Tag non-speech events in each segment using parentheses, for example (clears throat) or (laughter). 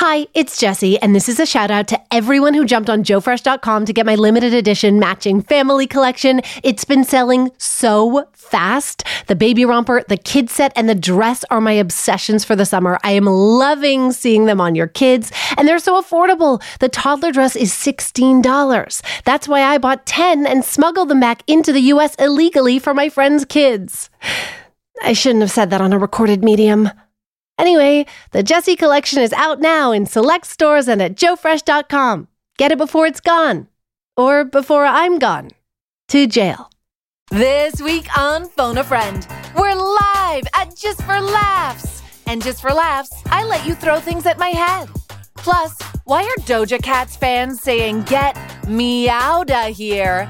Hi, it's Jessi, and this is a shout out to everyone who jumped on JoeFresh.com to get my limited edition matching family collection. It's been selling so fast. The baby romper, the kid set, and the dress are my obsessions for the summer. I am loving seeing them on your kids, and they're so affordable. The toddler dress is $16. That's why I bought 10 and smuggled them back into the US illegally for my friends' kids. I shouldn't have said that on a recorded medium. Anyway, the Jessi collection is out now in select stores and at joefresh.com. Get it before it's gone. Or before I'm gone. To jail. This week on Phone a Friend, we're live at Just for Laughs. And just for laughs, I let you throw things at my head. Plus, why are Doja Cat's fans saying, Get me here?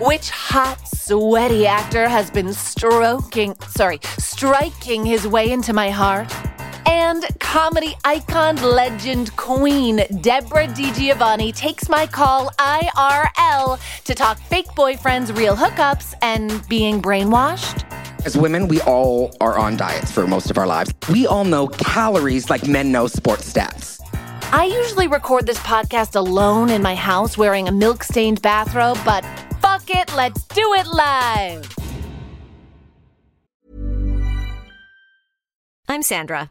Which hot, sweaty actor has been stroking, sorry, striking his way into my heart? And comedy icon, legend, queen Debra DiGiovanni takes my call IRL to talk fake boyfriends, real hookups, and being brainwashed. As women, we all are on diets for most of our lives. We all know calories like men know sports stats. I usually record this podcast alone in my house wearing a milk stained bathrobe, but fuck it, let's do it live. I'm Sandra,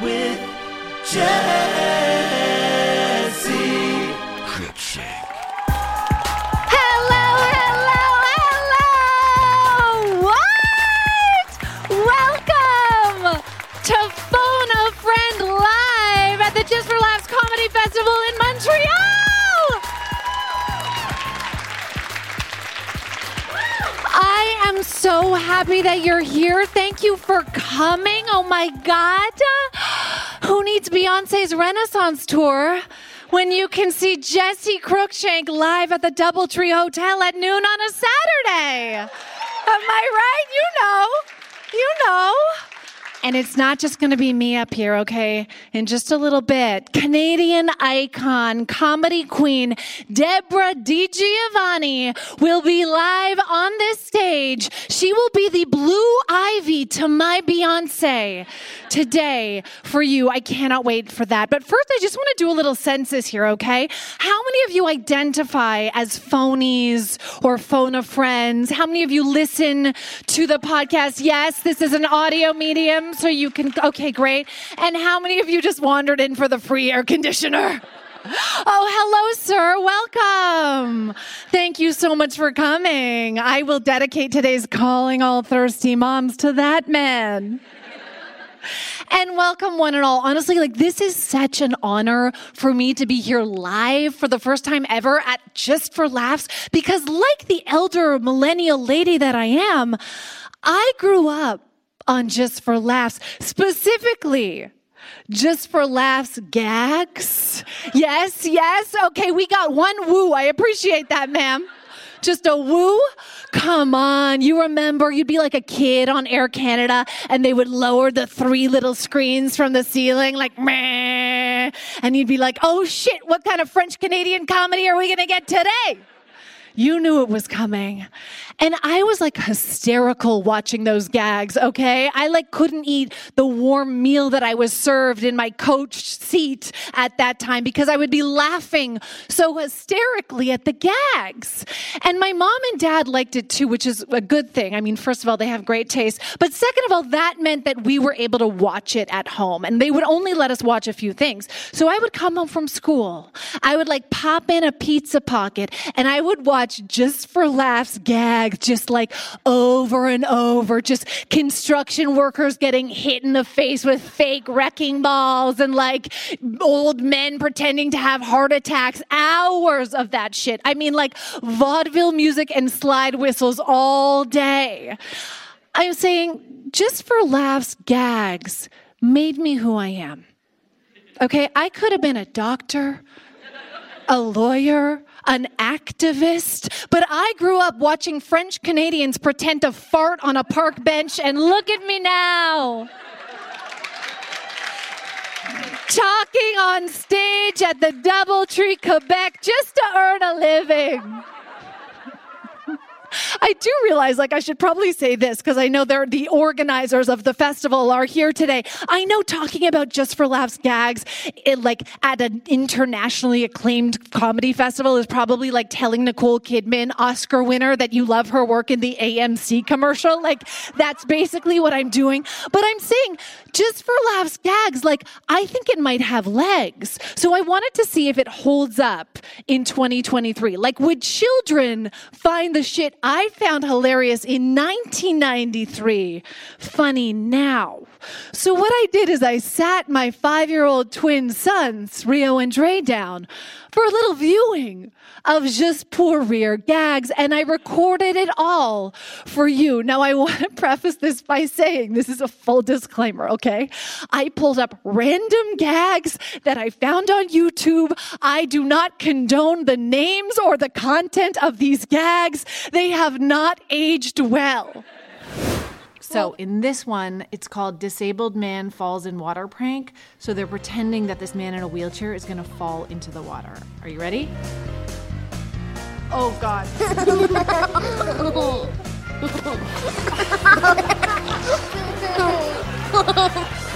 with Jessi Cruikshank. Hello, hello, hello! What? Welcome to Phone a Friend Live at the Just for Laughs Comedy Festival in Montreal! So happy that you're here. Thank you for coming. Oh my God. (gasps) Who needs Beyonce's Renaissance tour when you can see Jessi Cruikshank live at the Doubletree Hotel at noon on a Saturday? Am I right? You know. You know. And it's not just going to be me up here, okay? In just a little bit, Canadian icon, comedy queen, Debra DiGiovanni will be live on this stage. She will be the blue ivy to my Beyonce today for you. I cannot wait for that. But first, I just want to do a little census here, okay? How many of you identify as phonies or phone friends? How many of you listen to the podcast? Yes, this is an audio medium, so you can, okay, great. And how many of you just wandered in for the free air conditioner? Oh, hello, sir. Welcome. Thank you so much for coming. I will dedicate today's Calling All Thirsty Moms to that man. And welcome, one and all. Honestly, like this is such an honor for me to be here live for the first time ever at Just for Laughs because, like the elder millennial lady that I am, I grew up on Just for Laughs, specifically just for laughs gags. Yes, yes. Okay, we got one woo. I appreciate that, ma'am. Just a woo? Come on. You remember you'd be like a kid on Air Canada and they would lower the three little screens from the ceiling, like, meh. And you'd be like, oh shit, what kind of French Canadian comedy are we going to get today? You knew it was coming. And I was like hysterical watching those gags, okay? I like couldn't eat the warm meal that I was served in my coach seat at that time because I would be laughing so hysterically at the gags. And my mom and dad liked it too, which is a good thing. I mean, first of all, they have great taste. But second of all, that meant that we were able to watch it at home and they would only let us watch a few things. So I would come home from school. I would like pop in a pizza pocket and I would watch just for laughs gags just like over and over, just construction workers getting hit in the face with fake wrecking balls and like old men pretending to have heart attacks. Hours of that shit. I mean, like vaudeville music and slide whistles all day. I'm saying, just for laughs, gags made me who I am. Okay, I could have been a doctor, a lawyer, an activist, but I grew up watching French Canadians pretend to fart on a park bench, and look at me now. Talking on stage at the Doubletree, Quebec, just to earn a living. I do realize, like, I should probably say this because I know they're the organizers of the festival are here today. I know talking about Just for Laughs gags, it, like at an internationally acclaimed comedy festival, is probably like telling Nicole Kidman, Oscar winner, that you love her work in the AMC commercial. Like, that's basically what I'm doing. But I'm saying, Just for Laughs gags, like, I think it might have legs. So I wanted to see if it holds up in 2023. Like, would children find the shit I found hilarious in 1993 funny now. So what I did is I sat my five year old twin sons, Rio and Dre, down for a little viewing of just pour rire gags, and I recorded it all for you. Now, I (laughs) want to preface this by saying this is a full disclaimer, okay? I pulled up random gags that I found on YouTube. I do not condone the names or the content of these gags, they have not aged well. So in this one, it's called Disabled Man Falls in Water Prank. So they're pretending that this man in a wheelchair is going to fall into the water. Are you ready? Oh, God. (laughs) (laughs) (laughs)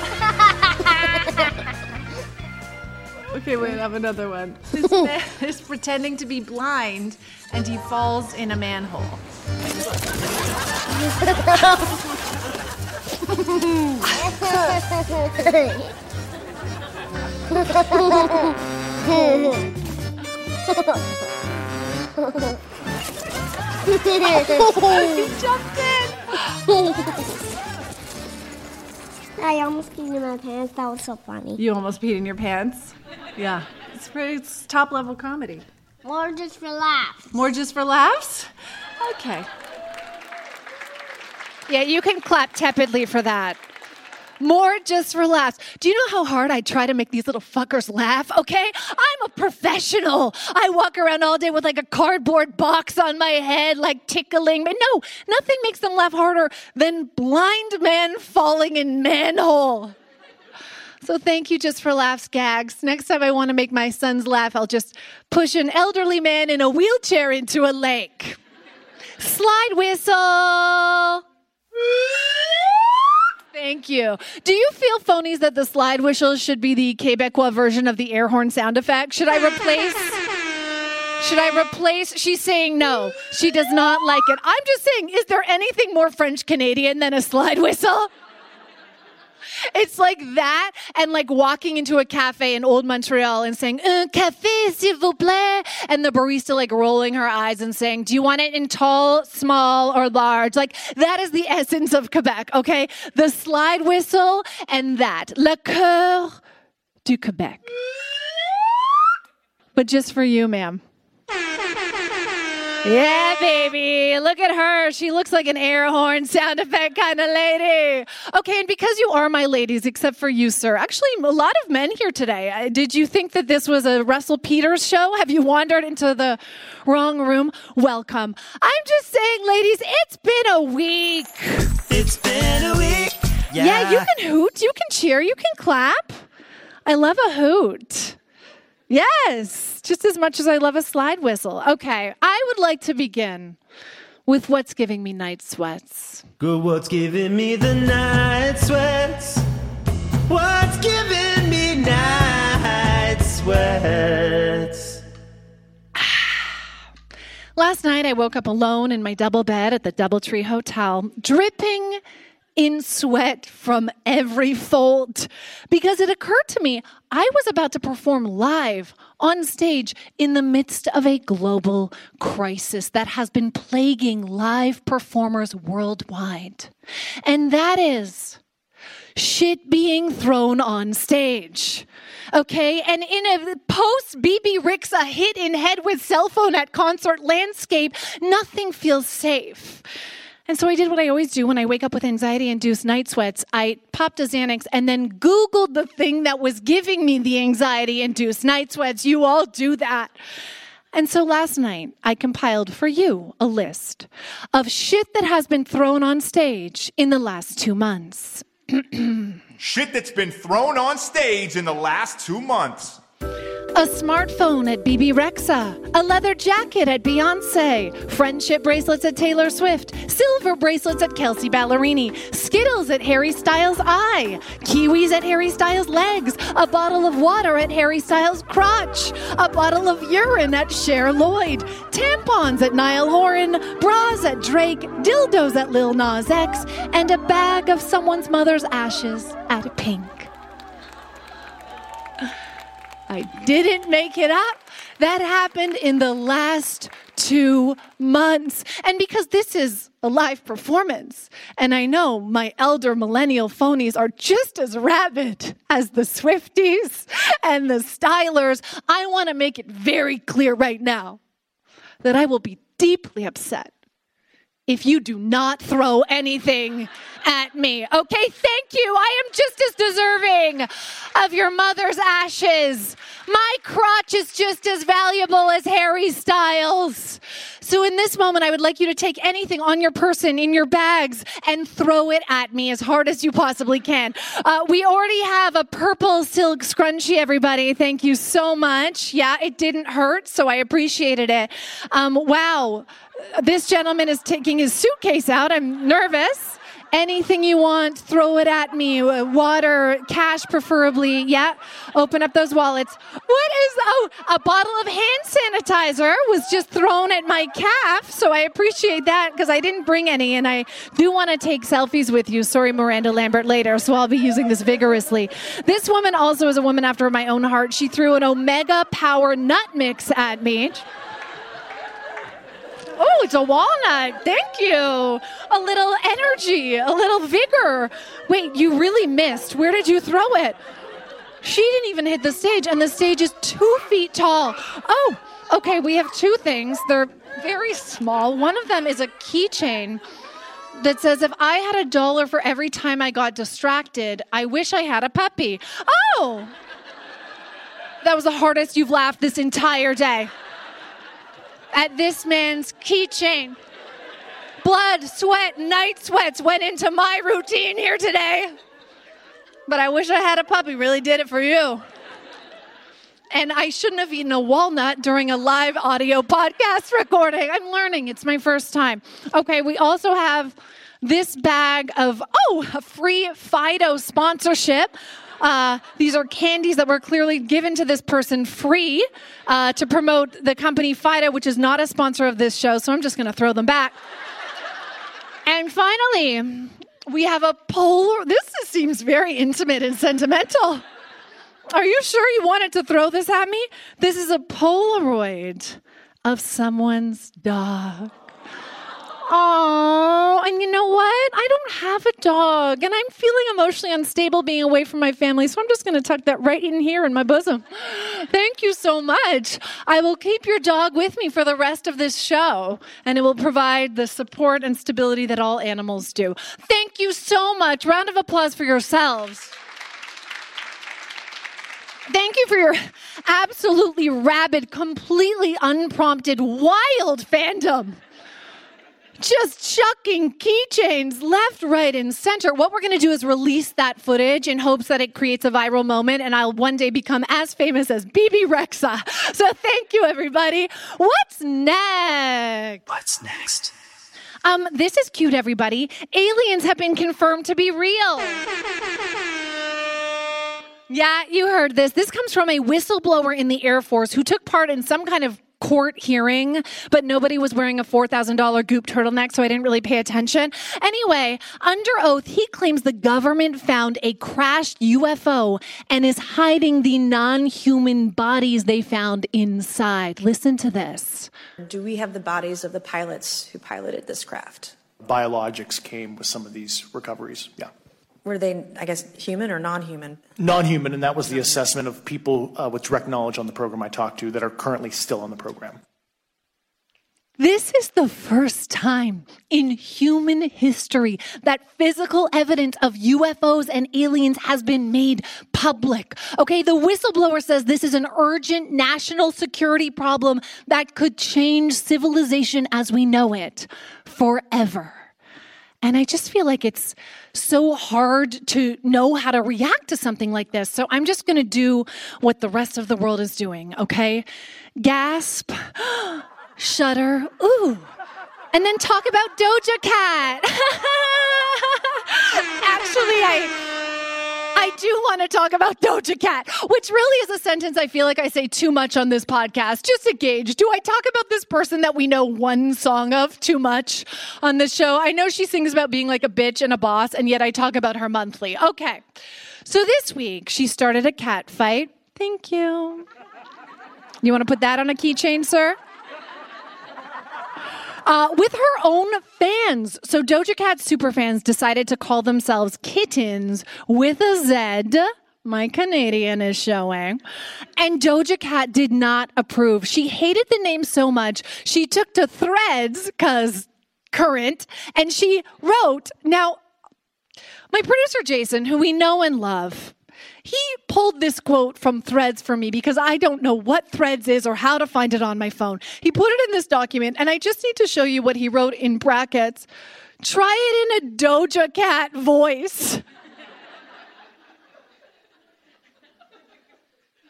okay, wait, I have another one. (laughs) This man is pretending to be blind and he falls in a manhole. (laughs) (laughs) he jumped in. Ah, I almost peed in my pants. That was so funny. You almost peed in your pants? Yeah. It's pretty it's top level comedy. More just for laughs. More just for laughs? Okay. Yeah, you can clap tepidly for that. More just for laughs. Do you know how hard I try to make these little fuckers laugh? Okay? I'm a professional. I walk around all day with like a cardboard box on my head, like tickling. But no, nothing makes them laugh harder than blind men falling in manhole. So thank you just for laughs gags. Next time I want to make my sons laugh, I'll just push an elderly man in a wheelchair into a lake. Slide whistle. Thank you. Do you feel phonies that the slide whistle should be the Quebecois version of the air horn sound effect? Should I replace? Should I replace? She's saying no. She does not like it. I'm just saying, is there anything more French Canadian than a slide whistle? It's like that and like walking into a cafe in old Montreal and saying, Un café, s'il vous plaît. And the barista like rolling her eyes and saying, Do you want it in tall, small, or large? Like that is the (laughs) essence of Quebec, okay? The slide whistle and that. Le coeur du Quebec. But just for you, ma'am. Yeah, baby. Look at her. She looks like an air horn sound effect kind of lady. Okay, and because you are my ladies, except for you, sir, actually, a lot of men here today. Uh, Did you think that this was a Russell Peters show? Have you wandered into the wrong room? Welcome. I'm just saying, ladies, it's been a week. It's been a week. Yeah, Yeah, you can hoot, you can cheer, you can clap. I love a hoot. Yes, just as much as I love a slide whistle. Okay, I would like to begin with what's giving me night sweats. Good, what's giving me the night sweats? What's giving me night sweats? Ah. Last night, I woke up alone in my double bed at the Doubletree Hotel, dripping in sweat from every fold because it occurred to me I was about to perform live on stage in the midst of a global crisis that has been plaguing live performers worldwide. And that is shit being thrown on stage. Okay, and in a post Bebe Rexha hit in head with cell phone at concert landscape, nothing feels safe. And so I did what I always do when I wake up with anxiety induced night sweats. I popped a Xanax and then Googled the thing that was giving me the anxiety induced night sweats. You all do that. And so last night, I compiled for you a list of shit that has been thrown on stage in the last two months. (clears throat) Shit that's been thrown on stage in the last two months. A smartphone at Bebe Rexha, a leather jacket at Beyonce, friendship bracelets at Taylor Swift, silver bracelets at Kelsea Ballerini, Skittles at Harry Styles' eye, kiwis at Harry Styles' legs, a bottle of water at Harry Styles' crotch, a bottle of urine at Cher Lloyd, tampons at Niall Horan, bras at Drake, dildos at Lil Nas X, and a bag of someone's mother's ashes at Pink. I didn't make it up. That happened in the last two months. And because this is a live performance, and I know my elder millennial phonies are just as rabid as the Swifties and the Stylers, I want to make it very clear right now that I will be deeply upset if you do not throw anything at me. Okay, thank you. I am just as deserving of your mother's ashes. My crotch is just as valuable as Harry Styles. So, in this moment, I would like you to take anything on your person, in your bags, and throw it at me as hard as you possibly can. Uh, we already have a purple silk scrunchie, everybody. Thank you so much. Yeah, it didn't hurt, so I appreciated it. Um, wow. This gentleman is taking his suitcase out. I'm nervous. Anything you want, throw it at me. Uh, Water, cash preferably. Yeah. Open up those wallets. What is, oh, a bottle of hand sanitizer was just thrown at my calf. So I appreciate that because I didn't bring any and I do want to take selfies with you. Sorry, Miranda Lambert later. So I'll be using this vigorously. This woman also is a woman after my own heart. She threw an Omega Power nut mix at me. Oh, it's a walnut. Thank you. A little energy, a little vigor. Wait, you really missed. Where did you throw it? She didn't even hit the stage, and the stage is two feet tall. Oh, okay, we have two things. They're very small. One of them is a keychain that says, If I had a dollar for every time I got distracted, I wish I had a puppy. Oh, that was the hardest you've laughed this entire day at this man's keychain. Blood, sweat, night sweats went into my routine here today. But I wish I had a puppy, really did it for you. And I shouldn't have eaten a walnut during a live audio podcast (laughs) recording. I'm learning, it's my first time. Okay, we also have this bag of, oh, a free Fido sponsorship. Uh, these are candies that were clearly given to this person free uh, to promote the company Fido, which is not a sponsor of this show, so I'm just going to throw them back. and finally, we have a polar. This seems very intimate and sentimental. Are you sure you wanted to throw this at me? This is a Polaroid of someone's dog. Oh, and you know what? I don't have a dog and I'm feeling emotionally unstable being away from my family. So I'm just going to tuck that right in here in my bosom. (gasps) Thank you so much. I will keep your dog with me for the rest of this show and it will provide the support and stability that all animals do. Thank you so much. Round of applause for yourselves. Thank you for your absolutely rabid, completely unprompted, wild fandom. Just chucking keychains left, right, and center. What we're going to do is release that footage in hopes that it creates a viral moment and I'll one day become as famous as Bebe Rexha. (laughs) So thank you, everybody. What's next? What's next? Um, this is cute, everybody. Aliens have been confirmed to be real. Yeah, you heard this. This comes from a whistleblower in the Air Force who took part in some kind of court hearing, but nobody was wearing a $4,000 goop turtleneck, so I didn't really pay attention. Anyway, under oath, he claims the government found a crashed UFO and is hiding the non human bodies they found inside. Listen to this. Do we have the bodies of the pilots who piloted this craft? Biologics came with some of these recoveries. Yeah. Were they, I guess, human or non human? Non human, and that was the assessment of people uh, with direct knowledge on the program I talked to that are currently still on the program. This is the first time in human history that physical evidence of UFOs and aliens has been made public. Okay, the whistleblower says this is an urgent national security problem that could change civilization as we know it forever. And I just feel like it's so hard to know how to react to something like this. So I'm just going to do what the rest of the world is doing, okay? Gasp, (gasps) shudder, ooh, and then talk about Doja Cat. (laughs) Actually, I. I do want to talk about Doja Cat, which really is a sentence I feel like I say too much on this podcast. Just to gauge, do I talk about this person that we know one song of too much on this show? I know she sings about being like a bitch and a boss, and yet I talk about her monthly. Okay. So this week, she started a cat fight. Thank you. You want to put that on a keychain, sir? Uh, with her own fans. So Doja Cat superfans decided to call themselves kittens with a Z. My Canadian is showing. And Doja Cat did not approve. She hated the name so much, she took to threads, because current, and she wrote, now, my producer Jason, who we know and love, he pulled this quote from Threads for me because I don't know what Threads is or how to find it on my phone. He put it in this document, and I just need to show you what he wrote in brackets. Try it in a Doja Cat voice. (laughs)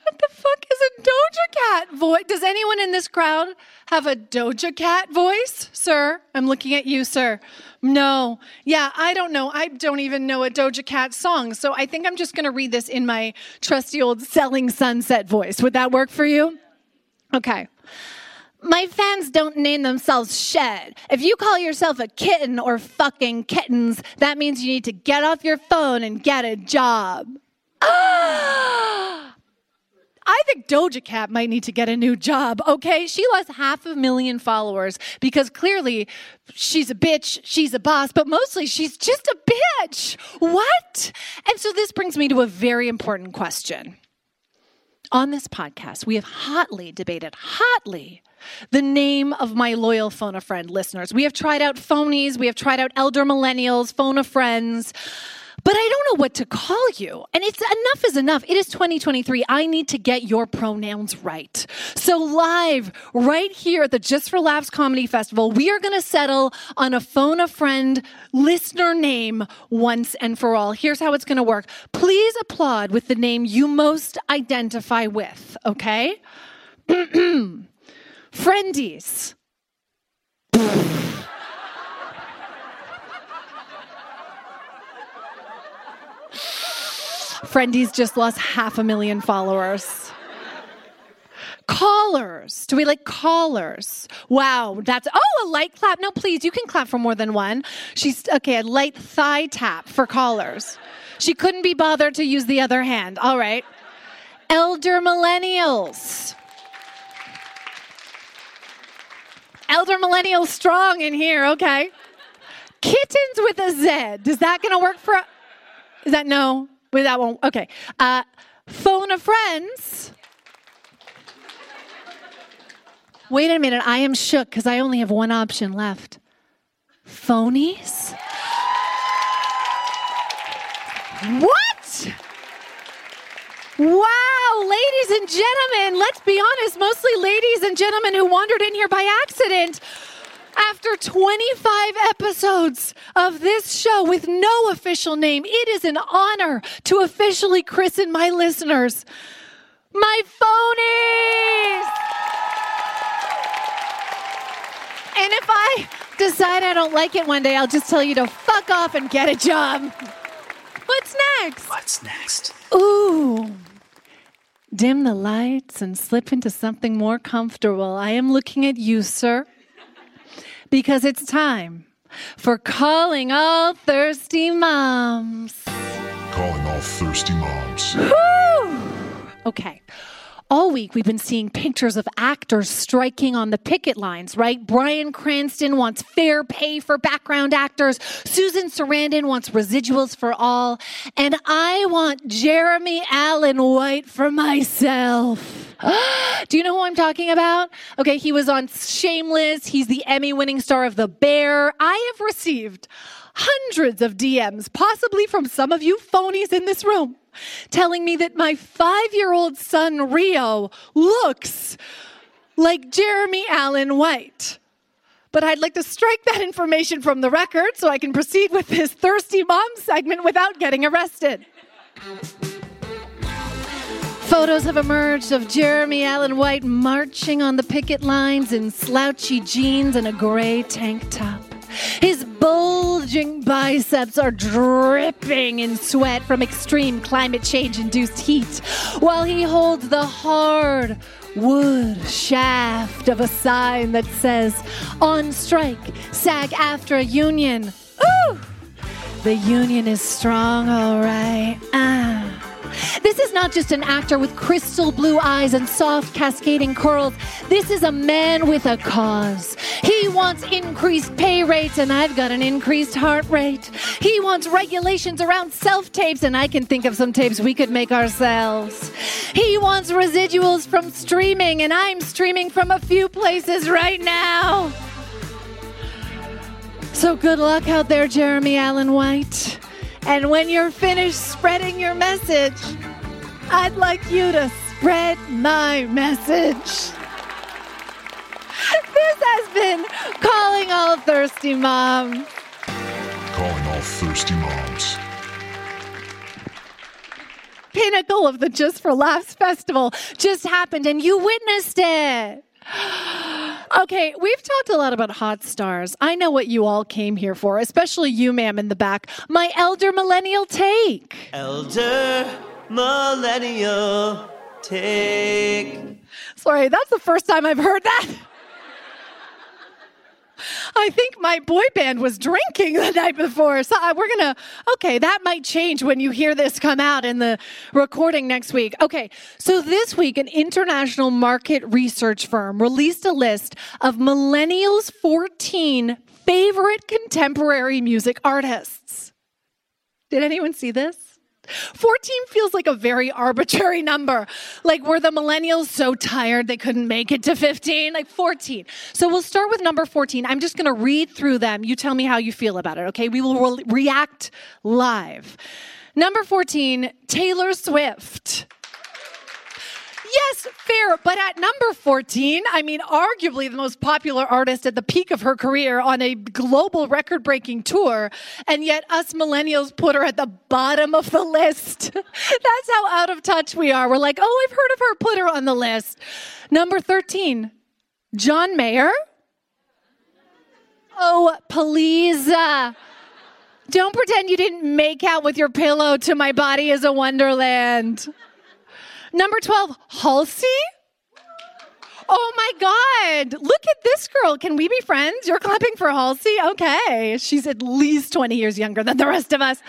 what the fuck is a Doja Cat voice? Does anyone in this crowd have a Doja Cat voice? Sir, I'm looking at you, sir. No. Yeah, I don't know. I don't even know a Doja Cat song. So I think I'm just going to read this in my trusty old selling sunset voice. Would that work for you? Okay. My fans don't name themselves Shed. If you call yourself a kitten or fucking kittens, that means you need to get off your phone and get a job. (gasps) (gasps) I think Doja Cat might need to get a new job, okay? She lost half a million followers because clearly she's a bitch, she's a boss, but mostly she's just a bitch. What? And so this brings me to a very important question. On this podcast, we have hotly debated, hotly, the name of my loyal phone a friend listeners. We have tried out phonies, we have tried out elder millennials, phone a friends. But I don't know what to call you. And it's enough is enough. It is 2023. I need to get your pronouns right. So, live right here at the Just for Laughs Comedy Festival, we are going to settle on a phone a friend listener name once and for all. Here's how it's going to work. Please applaud with the name you most identify with, okay? (clears throat) Friendies. Friendies just lost half a million followers. Callers. Do we like callers? Wow, that's oh a light clap. No, please, you can clap for more than one. She's okay, a light thigh tap for callers. She couldn't be bothered to use the other hand. All right. Elder millennials. Elder millennials strong in here, okay. Kittens with a Z. Is that to work for? Is that no? With that one? Okay. Uh, phone a friends. Wait a minute. I am shook because I only have one option left. Phonies? What? Wow, ladies and gentlemen, let's be honest, mostly ladies and gentlemen who wandered in here by accident. After 25 episodes of this show with no official name, it is an honor to officially christen my listeners my phonies. And if I decide I don't like it one day, I'll just tell you to fuck off and get a job. What's next? What's next? Ooh. Dim the lights and slip into something more comfortable. I am looking at you, sir, because it's time for calling all thirsty moms. Calling all thirsty moms. Whew. Okay. All week, we've been seeing pictures of actors striking on the picket lines, right? Bryan Cranston wants fair pay for background actors. Susan Sarandon wants residuals for all. And I want Jeremy Allan White for myself. (gasps) Do you know who I'm talking about? Okay, he was on Shameless. He's the Emmy winning star of The Bear. I have received hundreds of DMs, possibly from some of you phonies in this room, telling me that my five year old son, Rio, looks like Jeremy Allan White. But I'd like to strike that information from the record so I can proceed with this thirsty mom segment without getting arrested. Photos have emerged of Jeremy Allan White marching on the picket lines in slouchy jeans and a gray tank top. His bulging biceps are dripping in sweat from extreme climate change induced heat, while he holds the hard wood shaft of a sign that says, On strike, SAG-AFTRA union. Ooh! The union is strong, all right. Ah. This is not just an actor with crystal blue eyes and soft cascading curls. This is a man with a cause. He wants increased pay rates, and I've got an increased heart rate. He wants regulations around self tapes, and I can think of some tapes we could make ourselves. He wants residuals from streaming, and I'm streaming from a few places right now. So good luck out there, Jeremy Allan White. And when you're finished spreading your message, I'd like you to spread my message. (laughs) This has been Calling All Thirsty Moms. Calling all thirsty moms. Pinnacle of the Just for Laughs Festival just happened and you witnessed it. (gasps) Okay, we've talked a lot about hot stars. I know what you all came here for, especially you, ma'am, in the back. My elder millennial take. Elder millennial take. Sorry, that's the first time I've heard that. (laughs) I think my boy band was drinking the night before. So we're going to, okay, that might change when you hear this come out in the recording next week. Okay, so this week, an international market research firm released a list of millennials' 14 favorite contemporary music artists. Did anyone see this? 14 feels like a very arbitrary number. Like, were the millennials so tired they couldn't make it to 15? Like, 14. So, we'll start with number 14. I'm just going to read through them. You tell me how you feel about it, okay? We will re- react live. Number 14, Taylor Swift. Yes, fair. But at number 14, I mean, arguably the most popular artist at the peak of her career on a global record breaking tour. And yet, us millennials put her at the bottom of the list. (laughs) That's how out of touch we are. We're like, oh, I've heard of her, put her on the list. Number 13, John Mayer. Oh, please. Uh, don't pretend you didn't make out with your pillow to My Body is a Wonderland. Number 12, Halsey. Oh my God. Look at this girl. Can we be friends? You're clapping for Halsey? Okay. She's at least 20 years younger than the rest of us.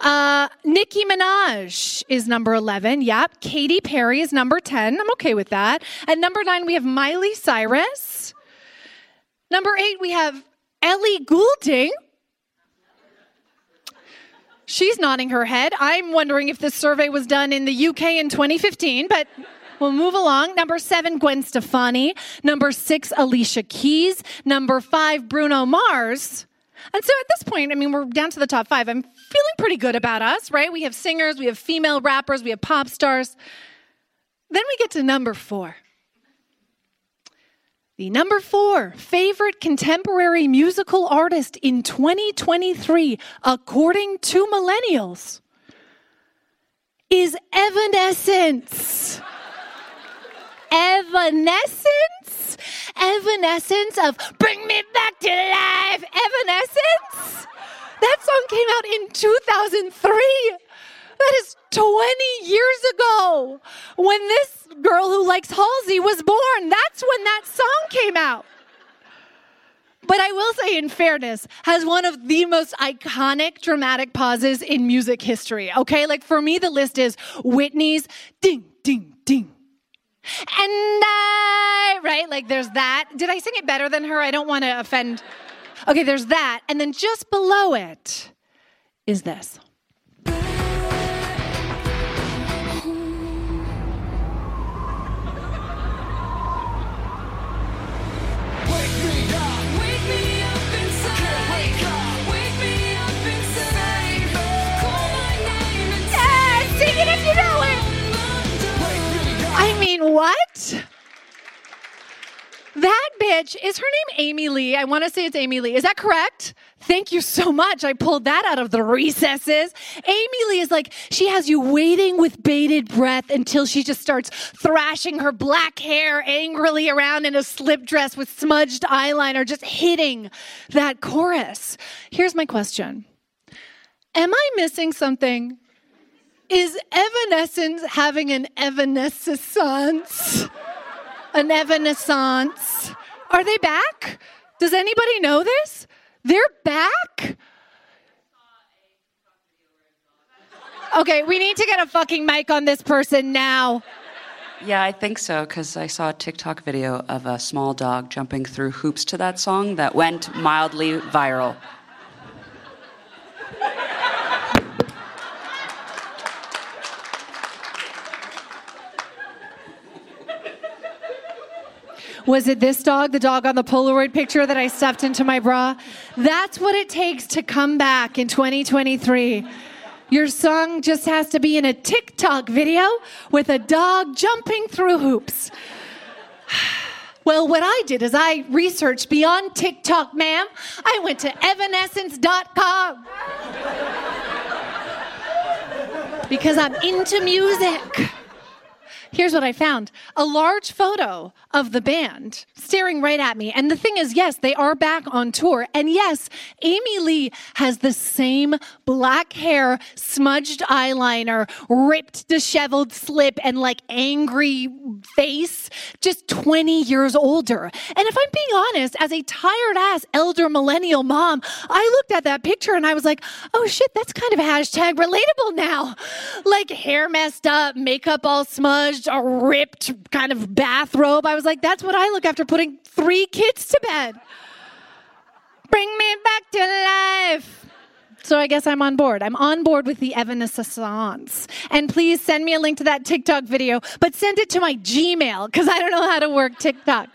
Uh, Nicki Minaj is number 11. Yep. Katy Perry is number 10. I'm okay with that. At number nine, we have Miley Cyrus. Number eight, we have Ellie Goulding. She's nodding her head. I'm wondering if this survey was done in the UK in 2015, but we'll move along. Number seven, Gwen Stefani. Number six, Alicia Keys. Number five, Bruno Mars. And so at this point, I mean, we're down to the top five. I'm feeling pretty good about us, right? We have singers, we have female rappers, we have pop stars. Then we get to number four. The number four favorite contemporary musical artist in 2023, according to millennials, is Evanescence. Evanescence? Evanescence of Bring Me Back to Life. Evanescence? That song came out in 2003. That is 20 years ago when this girl who likes Halsey was born. That's when that song came out. But I will say, in fairness, has one of the most iconic dramatic pauses in music history. Okay, like for me, the list is Whitney's ding, ding, ding. And I, right? Like there's that. Did I sing it better than her? I don't want to offend. Okay, there's that. And then just below it is this. What? That bitch, is her name Amy Lee? I want to say it's Amy Lee. Is that correct? Thank you so much. I pulled that out of the recesses. Amy Lee is like, she has you waiting with bated breath until she just starts thrashing her black hair angrily around in a slip dress with smudged eyeliner, just hitting that chorus. Here's my question Am I missing something? Is Evanescence having an evanescence? An evanescence? Are they back? Does anybody know this? They're back? Okay, we need to get a fucking mic on this person now. Yeah, I think so, because I saw a TikTok video of a small dog jumping through hoops to that song that went mildly viral. Was it this dog, the dog on the Polaroid picture that I stuffed into my bra? That's what it takes to come back in 2023. Your song just has to be in a TikTok video with a dog jumping through hoops. (sighs) Well, what I did is I researched beyond TikTok, ma'am. I went to evanescence.com because I'm into music. Here's what I found a large photo of the band staring right at me. And the thing is, yes, they are back on tour. And yes, Amy Lee has the same black hair, smudged eyeliner, ripped, disheveled slip, and like angry face, just 20 years older. And if I'm being honest, as a tired ass elder millennial mom, I looked at that picture and I was like, oh shit, that's kind of hashtag relatable now. Like hair messed up, makeup all smudged, a ripped kind of bathrobe. I was like, that's what I look after putting three kids to bed. Bring me back to life. So I guess I'm on board. I'm on board with the Evanescence. And please send me a link to that TikTok video, but send it to my Gmail because I don't know how to work TikTok.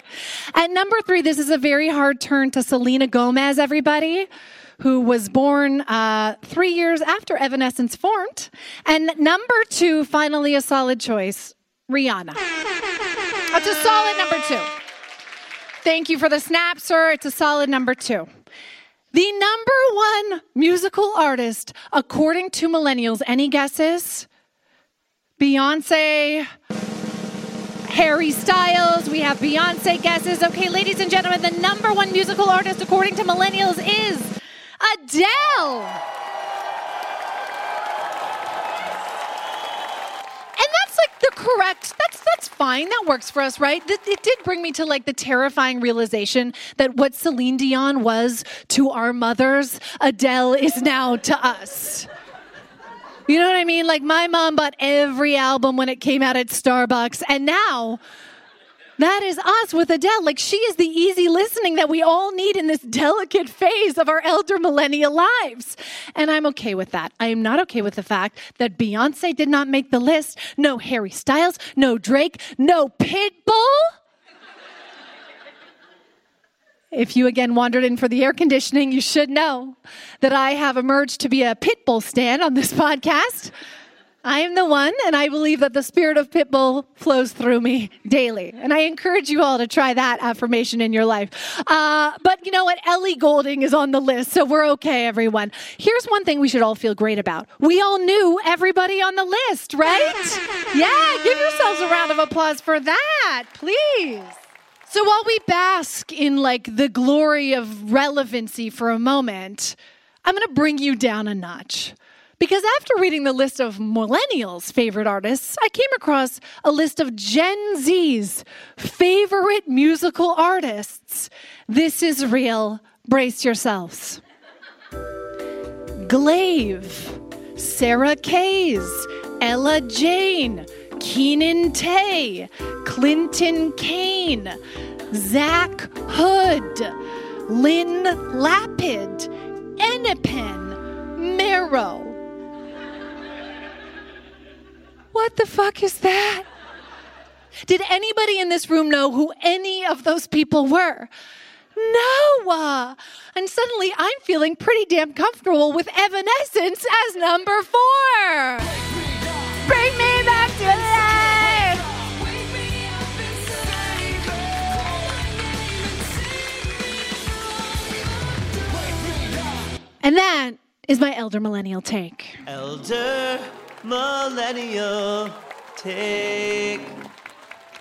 At number three, this is a very hard turn to Selena Gomez, everybody who was born uh, three years after Evanescence formed. And number two, finally a solid choice, Rihanna. That's a solid number two. Thank you for the snap, sir. It's a solid number two. The number one musical artist, according to millennials, any guesses? Beyonce, Harry Styles. We have Beyonce guesses. Okay, ladies and gentlemen, the number one musical artist, according to millennials, is Adele. Like the correct. That's that's fine. That works for us, right? It, it did bring me to like the terrifying realization that what Celine Dion was to our mothers, Adele is now to us. You know what I mean? Like my mom bought every album when it came out at Starbucks, and now That is us with Adele. Like, she is the easy listening that we all need in this delicate phase of our elder millennial lives. And I'm okay with that. I am not okay with the fact that Beyonce did not make the list. No Harry Styles, no Drake, no Pitbull. If you again wandered in for the air conditioning, you should know that I have emerged to be a Pitbull stand on this podcast. I am the one, and I believe that the spirit of Pitbull flows through me daily. And I encourage you all to try that affirmation in your life. Uh, but you know what? Ellie Goulding is on the list, so we're okay, everyone. Here's one thing we should all feel great about. We all knew everybody on the list, right? yeah, give yourselves a round of applause for that, please. So while we bask in like the glory of relevancy for a moment, I'm going to bring you down a notch. Because after reading the list of millennials' favorite artists, I came across a list of Gen Z's favorite musical artists. This is real. Brace yourselves. Glaive, Sarah Kays, Ella Jane, Keenan Te, Clinton Kane, Zach Hood, Lyn Lapid, Ennipen, Marrow. What the fuck is that? Did anybody in this room know who any of those people were? No. Uh, and suddenly I'm feeling pretty damn comfortable with Evanescence as number four. Bring me back to life. And that is my elder millennial take. Elder millennial take.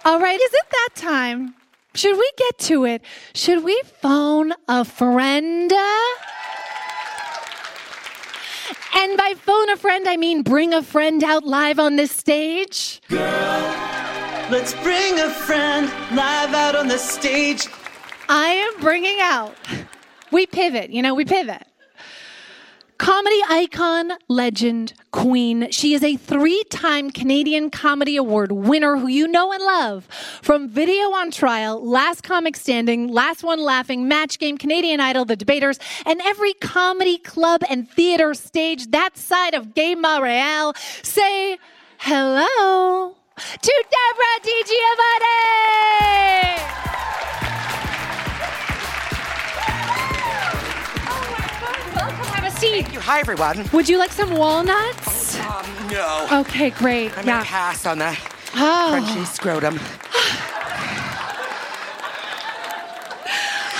All right, is it that time? Should we get to it? Should we phone a friend? And by phone a friend, I mean bring a friend out live on this stage. Girl, let's bring a friend live out on the stage. I am bringing out. We pivot, you know, we pivot. Comedy icon, legend, queen. She is a three time Canadian Comedy Award winner who you know and love from Video on Trial, Last Comic Standing, Last One Laughing, Match Game, Canadian Idol, The Debaters, and every comedy club and theater stage that side of Gay Royale. Say hello to Debra DiGiovanni! Hi, everyone. Would you like some walnuts? Um, no. Okay, great. I'm yeah. gonna pass on the Oh. crunchy scrotum. (sighs)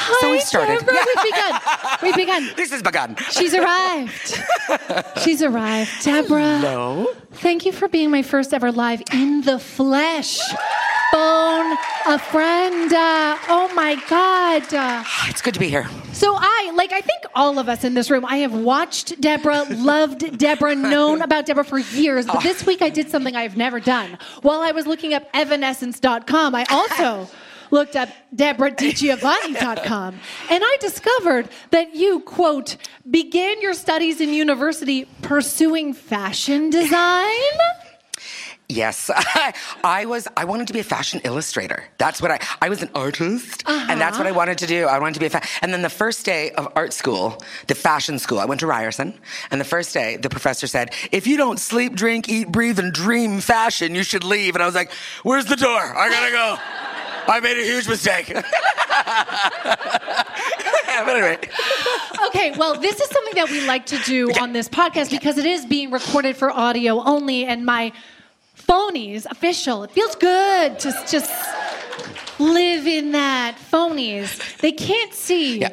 Hi, so we started. Debra. We've begun. We've begun. (laughs) This is begun. She's arrived. (laughs) She's arrived. Debra. Hello. Thank you for being my first ever live in the flesh. A friend. Uh, oh my God. Uh, It's good to be here. so I, like, I think all of us in this room, I have watched Debra, loved Debra, known about Debra for years. But this week I did something I've never done. While I was looking up evanescence.com, I also (laughs) looked up DebraDiGiovanni.com. And I discovered that you, quote, began your studies in university pursuing fashion design. Yes, (laughs) I was. I wanted to be a fashion illustrator. That's what I. I was an artist, and that's what I uh-huh. wanted to do. I wanted to be a. Fa- and then the first day of art school, the fashion school, I went to Ryerson, and the first day, the professor said, "If you don't sleep, drink, eat, breathe, and dream fashion, you should leave." And I was like, "Where's the door? I gotta go. I made a huge mistake." (laughs) anyway, Okay, well, this is something that we like to do (laughs) on this podcast because it is being recorded for audio only, and my phonies official. It feels good to just live in that phonies. They can't see.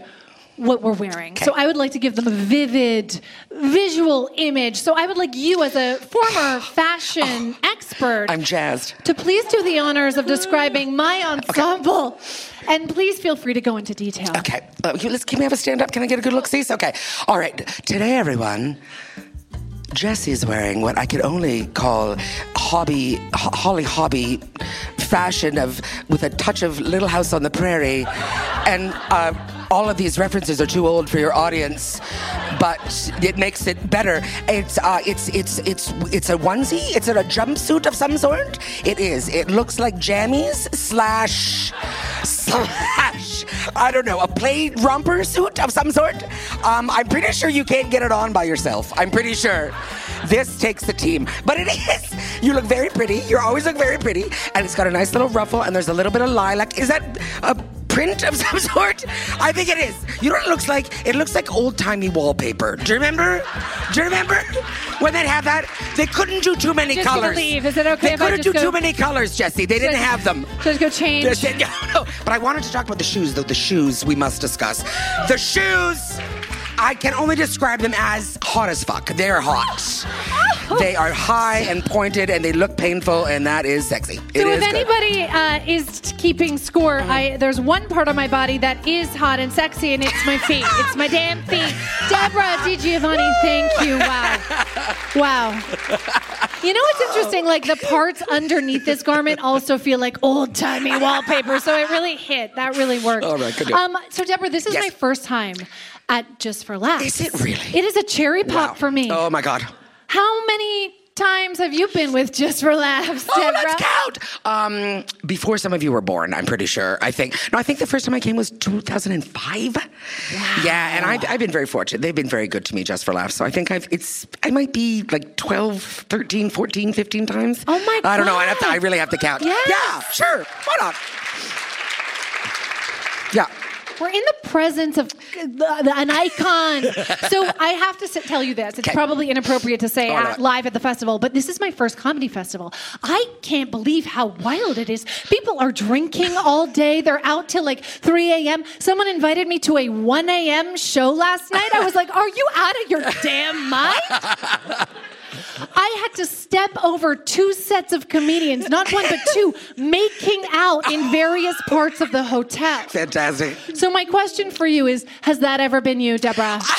What we're wearing. So I would like to give them a vivid visual image. So I would like you, as a former (sighs) fashion expert, I'm jazzed. to please do the honors of describing my ensemble. And please feel free to go into detail. Okay, uh, you- let's. Can we have a stand up? Can I get a good look? See, okay. All right. Today, everyone. Jessi's wearing what I could only call hobby, ho- Holly Hobbie fashion of with a touch of Little House on the Prairie, and uh, all of these references are too old for your audience, but it makes it better. It's uh, it's it's it's it's a onesie. It's a jumpsuit of some sort. It is. It looks like jammies slash slash I don't know a plaid romper suit of some sort. Um, I'm pretty sure you can't get it on by yourself. I'm pretty sure. This takes the team, but it (laughs) is. You look very pretty. You always look very pretty, and it's got a nice little ruffle, and there's a little bit of lilac. Is that a print of (laughs) some sort? I think it is. You know what it looks like? It looks like old timey wallpaper. Do you remember? Do you remember when they had that? They couldn't do too many Just colors. leave. Is it okay They couldn't do go- too many colors, Jessi. They didn't have them. Just go change. Just- (laughs) no, no. But I wanted to talk about the shoes, though. The shoes we must discuss. The shoes. I can only describe them as hot as fuck. They're hot. They are high and pointed, and they look painful, and that is sexy. It So if anybody uh, is keeping score, I there's one part of my body that is hot and sexy, and it's my feet. It's my damn feet. Debra DiGiovanni, thank you. Wow, wow. You know what's interesting? Like the parts underneath this garment also feel like old timey wallpaper. So it really hit. That really worked. All right, good. Um, so Debra, this is Yes. my first time at Just for Laughs. Is it really? It is a cherry pop Wow. for me. Oh my god. How many times have you been with Just for Laughs, Oh, let's count. Um, before some of you were born, I'm pretty sure. I think. No, I think the first time I came was 2005. Yeah, and I've, I've been very fortunate. They've been very good to me just for laughs. So I think I've. It's. I might be like 12, 13, 14, 15 times. Oh my God. I don't know. I have to. I really have to count. Yes. Yeah. Sure. Why not? Yeah. We're in the presence of an icon. (laughs) so I have to tell you this. It's Okay. probably inappropriate to say at, live at the festival, but this is my first comedy festival. I can't believe how wild it is. People are drinking (laughs) all day. They're out till like 3 a.m. Someone invited me to a 1 a.m. show last night. I was like, are you out of your damn mind? (laughs) I had to step over two sets of comedians, not one but two, making out in various parts of the hotel. Fantastic. So my question for you is: Has that ever been you, Debra? (laughs)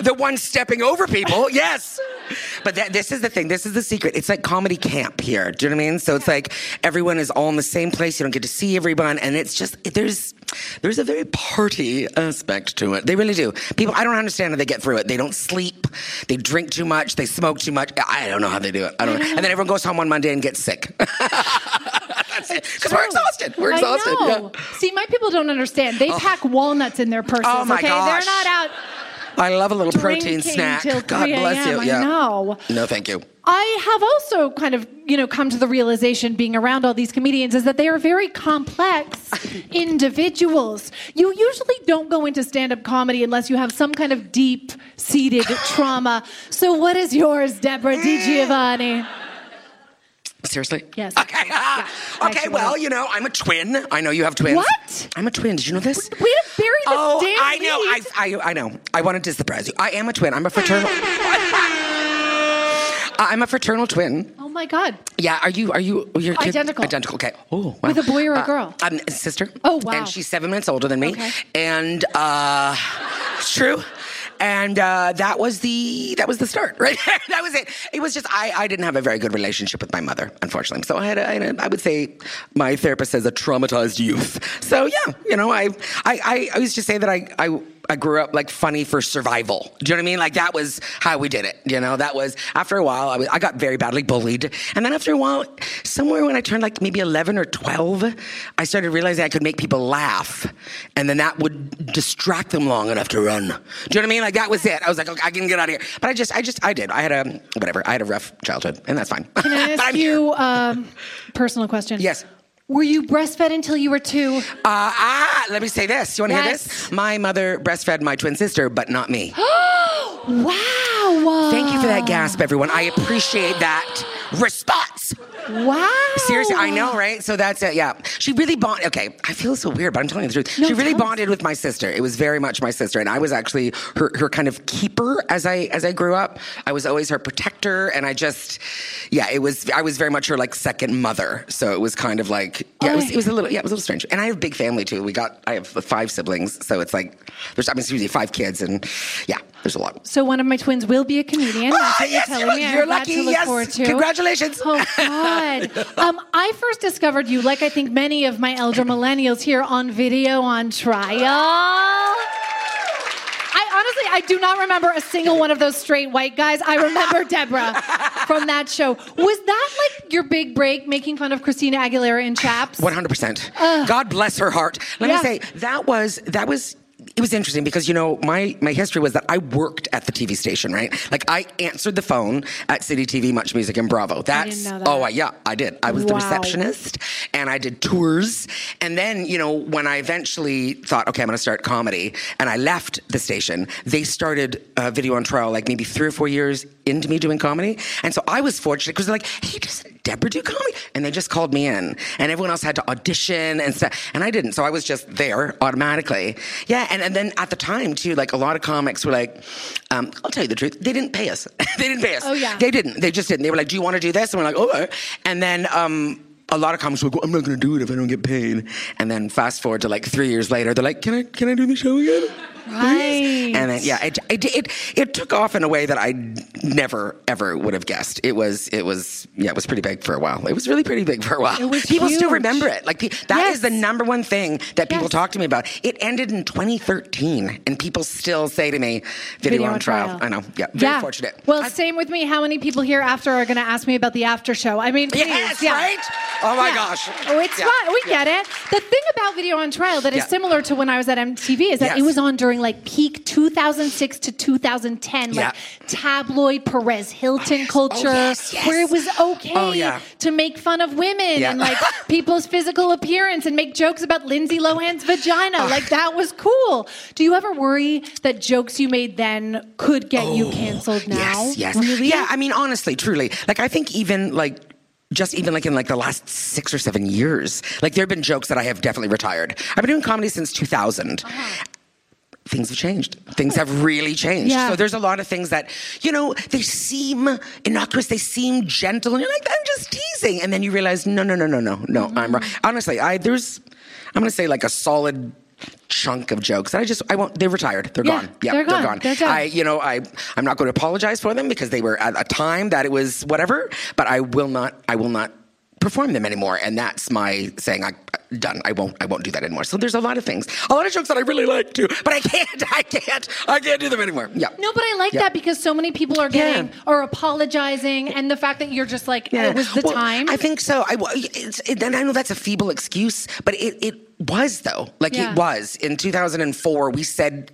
The one stepping over people, yes. But that, this is the thing. This is the secret. It's like comedy camp here. Do you know what I mean? So it's like everyone is all in the same place. You don't get to see everyone, and it's just there's there's a very party aspect to it. They really do. People, I don't understand how they get through it. They don't sleep. They drink too much. They smoke too much. I don't know how they do it. I don't. know. And then everyone goes home on Monday and gets sick. (laughs) Because we're exhausted. We're exhausted. I know. Yeah. See, my people don't understand. They oh. pack walnuts in their purses. Oh, my okay, gosh. they're not out I love a little protein snack. God bless you. Yeah. know. No, thank you. I have also kind of, you know, come to the realization being around all these comedians is that they are very complex (laughs) individuals. You usually don't go into stand-up comedy unless you have some kind of deep-seated (laughs) trauma. So what is yours, Debra DiGiovanni? Seriously? Yes. Okay. okay. Well, you know, I'm a twin. I know you have twins. What? I'm a twin. Did you know this? We to bury the Oh, damn I know. I. I, I know. I wanted to surprise you. I am a twin. I'm a fraternal. (laughs) I'm a fraternal twin. Oh my God. Yeah. Are you? Are you? Your kid? Identical. Identical. Okay. Oh, wow. With a boy or a Uh, girl? I'm a sister. Oh, wow. And she's seven months older than me. Okay. And uh, it's true. And uh, that was the that was the start, (laughs) right? that was it. It was just I, I didn't have a very good relationship with my mother, unfortunately. So I had, a, I had a, I would say my therapist says a traumatized youth. So yeah, you know, I I, I, I used to say that I, I I grew up like funny for survival. Do you know what I mean? Like that was how we did it. You know, that was after a while I, was, I got very badly bullied, and then after a while, somewhere when I turned like maybe eleven or twelve, I started realizing I could make people laugh, and then that would distract them long enough to run. Do you know what I mean? Like that was it. I was like, okay, I can get out of here. But I just, I just, I did. I had a whatever. I had a rough childhood, and that's fine. Can I (laughs) ask you a um, personal question? Yes. Were you breastfed until you were two? Uh, ah, let me say this. You want to hear this? My mother breastfed my twin sister, but not me. (gasps) wow. Thank you for that gasp, everyone. I appreciate that response. Wow. Seriously, I know, right? So that's it. Yeah, she really bonded. Okay, I feel so weird, but I'm telling you the truth. No, she really us. bonded with my sister. It was very much my sister, and I was actually her, her kind of keeper as I as I grew up. I was always her protector, and I just, yeah, it was. I was very much her like second mother. So it was kind of like, yeah, it was, it was a little, yeah, it was a little strange. And I have a big family too. We got, I have five siblings, so it's like, there's, I mean, usually five kids, and yeah, there's a lot. So one of my twins will be a comedian. Ah, yes, you're telling you're- me. Lucky. Yes. Congratulations. Oh (laughs) God. Um, I first discovered you, like I think many of my elder millennials here, on video on trial. I honestly, I do not remember a single one of those straight white guys. I remember Debra from that show. Was that like your big break, making fun of Christina Aguilera in Chaps? One hundred percent. God bless her heart. Let Yeah. me say that was that was. It was interesting because you know my my history was that I worked at the TV station, right? Like I answered the phone at City TV, Much Music, and Bravo. That's know that. oh I- yeah, I did. I was the receptionist, and I did tours. And then you know when I eventually thought, okay, I'm going to start comedy, and I left the station, they started uh, video on trial like maybe three or four years into me doing comedy, and so I was fortunate because they're like, hey, does Debra do comedy? And they just called me in, and everyone else had to audition and stuff, and I didn't, so I was just there automatically. Yeah, and, and then at the time too, like a lot of comics were like, um, I'll tell you the truth, they didn't pay us. (laughs) they didn't pay us. Oh, yeah. They didn't. They just didn't. They were like, do you want to do this? And we're like, oh. And then um, a lot of comics were like, I'm not going to do it if I don't get paid. And then fast forward to like three years later, they're like, can I can I do the show again? Right. And then yeah, it, it it it took off in a way that I never ever would have guessed. It was it was yeah, it was pretty big for a while. It was really pretty big for a while. It was people still remember it. Like that is Yes. the number one thing that people Yes. talk to me about. It ended in 2013, and people still say to me, "Video, on trial." I know. Yeah, very fortunate. Well, same with me. How many people here after are going to ask me about the after show? I mean, please, Yes, yeah. right? Oh my Yeah. gosh. Oh, it's Yeah. fun. We get it. The thing about Video on Trial that is Yeah. similar to when I was at MTV is that Yes. it was on during like peak 2006 to 2010, Yeah. like tabloid Perez Hilton oh, oh, culture, yes, yes. where it was okay Oh, yeah. to make fun of women Yeah. and like (laughs) people's physical appearance and make jokes about Lindsay Lohan's vagina. Oh. like that was cool. Do you ever worry that jokes you made then could get you canceled now? Yes, yes. Really? Yeah, I mean, honestly, truly. Like, I think even like, just even like in like the last six or seven years, like there have been jokes that I have definitely retired. I've been doing comedy since 2000. Uh-huh. Things have changed. Things have really changed. Yeah. So there's a lot of things that, you know, they seem innocuous, they seem gentle, and you're like, I'm just teasing. And then you realize, no, no, no, no, no, no, I'm Mm-hmm. wrong. Honestly, I there's I'm gonna say like a solid chunk of jokes that I just I won't they're retired. They're Yeah, gone. Yeah, they're gone. They're done. I you know, I I'm not going to apologize for them because they were at a time that it was whatever, but I will not I will not perform them anymore and that's my saying I done. I won't I won't do that anymore. So there's a lot of things. A lot of jokes that I really like too, but I can't I can't I can't do them anymore. Yeah. No, but I like Yeah. that because so many people are getting Yeah. or apologizing, and the fact that you're just like, it was the Well, time. I think so. I, it's, it, and I know that's a feeble excuse, but it, it was though. Like Yeah. it was in 2004. We said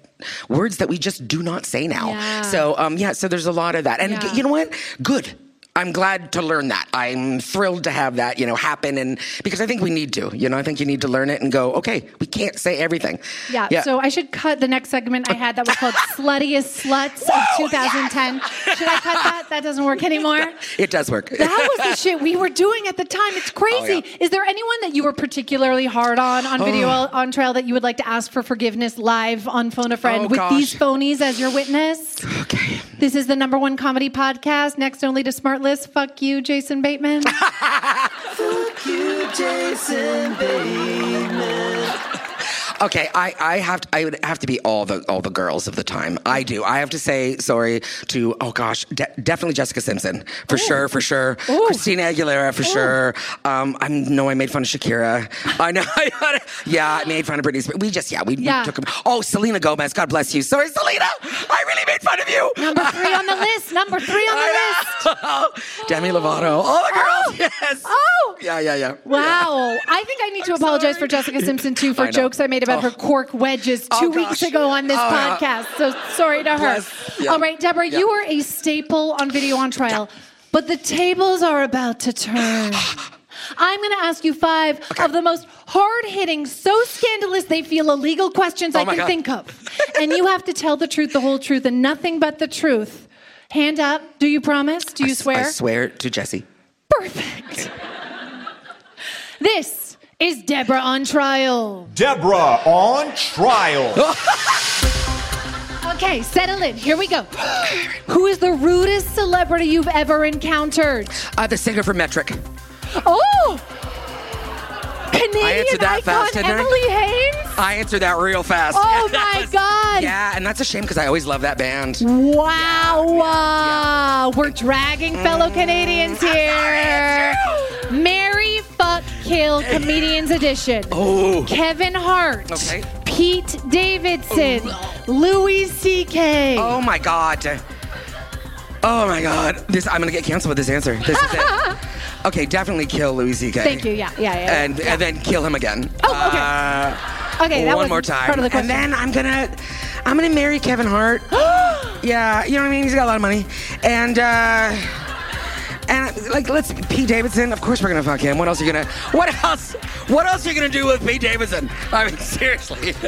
words that we just do not say now. Yeah. So um, yeah. So there's a lot of that, and Yeah. you know what? Good. I'm glad to learn that. I'm thrilled to have that, you know, happen, and because I think we need to. You know, I think you need to learn it and go. Okay, we can't say everything. yeah, So I should cut the next segment I had that was called (laughs) "Sluttiest Sluts" of 2010. Should I cut that? That doesn't work anymore. (laughs) it does work. That was the shit we were doing at the time. It's crazy. (laughs) Oh, yeah. Is there anyone that you were particularly hard on on oh. video Oh. on trial that you would like to ask for forgiveness live on Phone a oh, Friend Oh, with gosh. these phonies as your witness? Okay. This is the number one comedy podcast, next only to SmartLess. Fuck you, Jason Bateman. (laughs) Fuck you, Jason Bateman. Okay, I, I have to, I would have to be all the all the girls of the time. I do. I have to say sorry to oh gosh, de- definitely Jessica Simpson for sure, for sure. Christina Aguilera for sure. Um, I know I made fun of Shakira. I know. (laughs) yeah, I made fun of Britney. Spears. We just yeah we, we took them. Oh, Selena Gomez. God bless you. Sorry, Selena. I really made fun of you. Number three on the list. Number three on the (laughs) list. (laughs) Demi Lovato. All the girls. Yes. Oh. Yeah, yeah, yeah. Wow. I think I need to apologize for Jessica Simpson too for jokes I made about Oh. her cork wedges Oh, two gosh. weeks ago on this Oh, yeah. podcast. So sorry to her. Yeah. All right, Debra, Yeah. you were a staple on video on trial, but the tables are about to turn. (sighs) I'm going to ask you five of the most hard hitting, so scandalous they feel illegal questions Oh I can God. think of. (laughs) and you have to tell the truth, the whole truth, and nothing but the truth. Hand up. Do you promise? Do you I swear? I swear to Jessi. Perfect. This is Debra on trial. Debra on trial. (laughs) Okay, settle in. Here we go. Who is the rudest celebrity you've ever encountered? Uh, the singer for Metric. Oh! Canadian answered that icon fast, I? Emily Haines? I answered that real fast. Oh Yeah, (laughs) my was- God. Yeah, and that's a shame because I always love that band. Wow. uh, We're dragging fellow Canadians (laughs) here. Marry Fuck Kill Comedians Edition. Oh. Kevin Hart. Okay. Pete Davidson. Louis C.K. Oh my god. Oh my god. This I'm gonna get canceled with this answer. This is it. (laughs) Okay, definitely kill Louis C.K. Thank you. Yeah, yeah, yeah. yeah. And and then kill him again. Oh, okay. Uh, Okay, that one more time. part of the and then I'm gonna I'm gonna marry Kevin Hart. (gasps) yeah, you know what I mean? He's got a lot of money. And uh and like let's Pete Davidson, of course we're gonna fuck him. What else are you gonna what else what else are you gonna do with Pete Davidson? I mean (laughs) seriously. (laughs)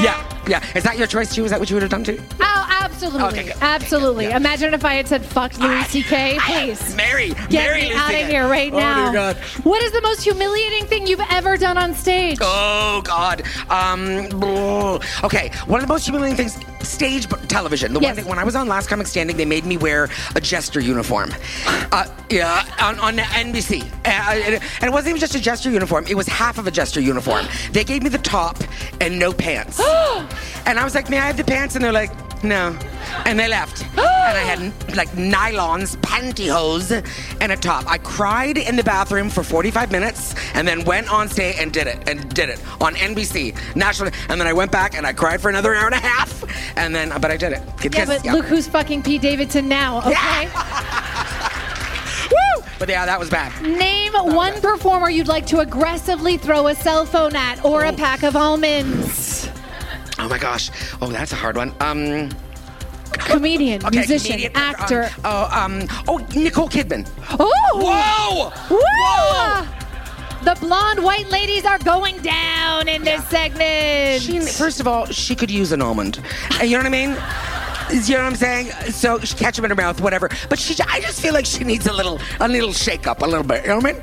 yeah, yeah. Is that your choice too? Is that what you would have done too? Oh, absolutely. Okay, good. Absolutely. Imagine if I had said fuck Louis C.K. Please. Mary, Get marry me out of here right Oh, dear now. God. What is the most humiliating thing you've ever done on stage? Oh God. Um. Okay. One of the most humiliating things: stage b- television. The Yes. one thing when I was on Last Comic Standing, they made me wear a jester uniform. Uh, yeah, on, on NBC, uh, and and it wasn't even just a jester uniform. It was half of a jester uniform. They gave me the top and no pants. (gasps) (gasps) and I was like, "May I have the pants?" And they're like, "No." And they left. (gasps) Oh. and I had like nylons, pantyhose, and a top. I cried in the bathroom for 45 minutes and then went on stage and did it and did it on NBC national. And then I went back and I cried for another hour and a half. And then, but I did it. Yeah, but yeah. look who's fucking Pete Davidson now, okay? (laughs) Woo! But yeah, that was bad. Name one performer you'd like to aggressively throw a cell phone at or a oh. pack of almonds. Oh my gosh. Oh, that's a hard one. Um. Comedian, Okay, musician, comedian, actor. Um, oh, um. Oh, Nicole Kidman. Oh! Whoa! Whoa! Whoa! The blonde white ladies are going down in this segment. She, first of all, she could use an almond. You know what I mean? You know what I'm saying? So she them in her mouth, whatever. But she, I just feel like she needs a little, a little shake up, a little bit. You know what I mean?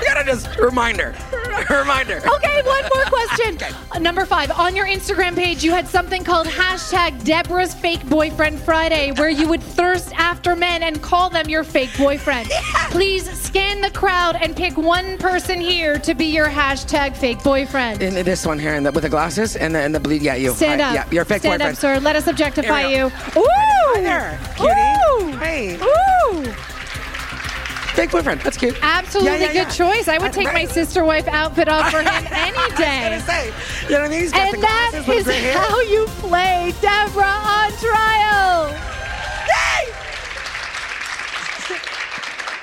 You gotta just remind her, (laughs) remind her. Okay, one more (laughs) question. Uh, Number five, on your Instagram page, you had something called hashtag Debra's Fake Boyfriend Friday, where you would thirst after men and call them your fake boyfriend. (laughs) Please scan the crowd and pick one person here to be your hashtag fake boyfriend. In this one here, and with the glasses and the and the bleed. Yeah, you. Stand Hi, up. Yeah, you're fake Stand boyfriend. up, sir. Let us objectify you. Ooh! Hi there, cutie. Ooh! Hey. Ooh! Fake boyfriend. That's cute. Absolutely Yeah, yeah, good yeah. choice. I would take my sister wife outfit off for him any (laughs) I was day. gonna say, you know what I mean? He's got the And that glasses with is hair. how you play Debra on trial.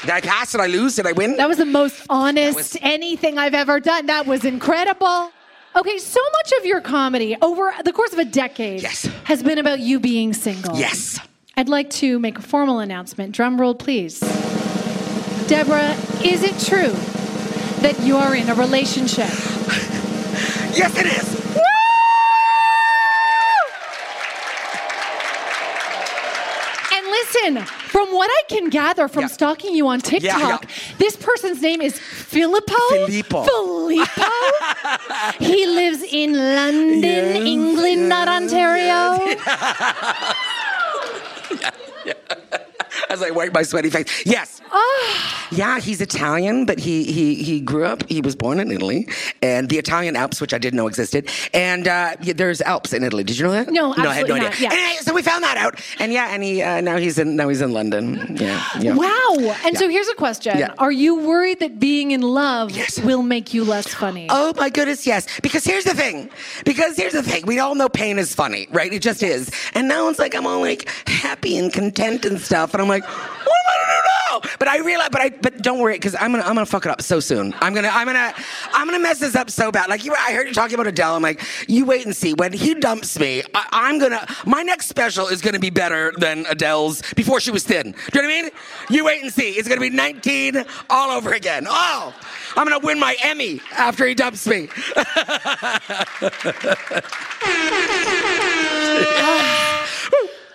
Did I pass? Did I lose? Did I win? That was the most honest was- anything I've ever done. That was incredible. Okay, so much of your comedy over the course of a decade Yes. has been about you being single. Yes. I'd like to make a formal announcement. Drum roll, please. Debra, is it true that you are in a relationship? (laughs) Yes, it is. And listen, from what I can gather from Yeah. stalking you on TikTok, yeah. this person's name is Filippo. Filippo. Filippo. (laughs) he lives in London, Yes, England, not Ontario. (laughs) As I wipe my sweaty face. Yes. Ah. Yeah, he's Italian, but he he he grew up. He was born in Italy, and the Italian Alps, which I didn't know existed. And uh, yeah, there's Alps in Italy. Did you know that? No, no, I had no absolutely idea. yeah. Anyway, so we found that out, and yeah, and he uh, now he's in now he's in London. Yeah. yeah. Wow. And so here's a question Yeah. Are you worried that being in love Yes. will make you less funny? Oh my goodness, yes. Because here's the thing. Because here's the thing. We all know pain is funny, right? It just is. And now it's like I'm all like happy and content and stuff, and I'm like, what am I gonna do now? But I realize, but I, but don't worry, because I'm gonna, I'm gonna fuck it up so soon. I'm gonna, I'm gonna, I'm gonna mess this up so bad. Like you, I heard you talking about Adele. I'm like, you wait and see. When he dumps me, I, I'm gonna, my next special is gonna be better than Adele's before she was thin. Do you know what I mean? You wait and see. It's gonna be 19 all over again. Oh, I'm gonna win my Emmy after he dumps me. (laughs) (laughs)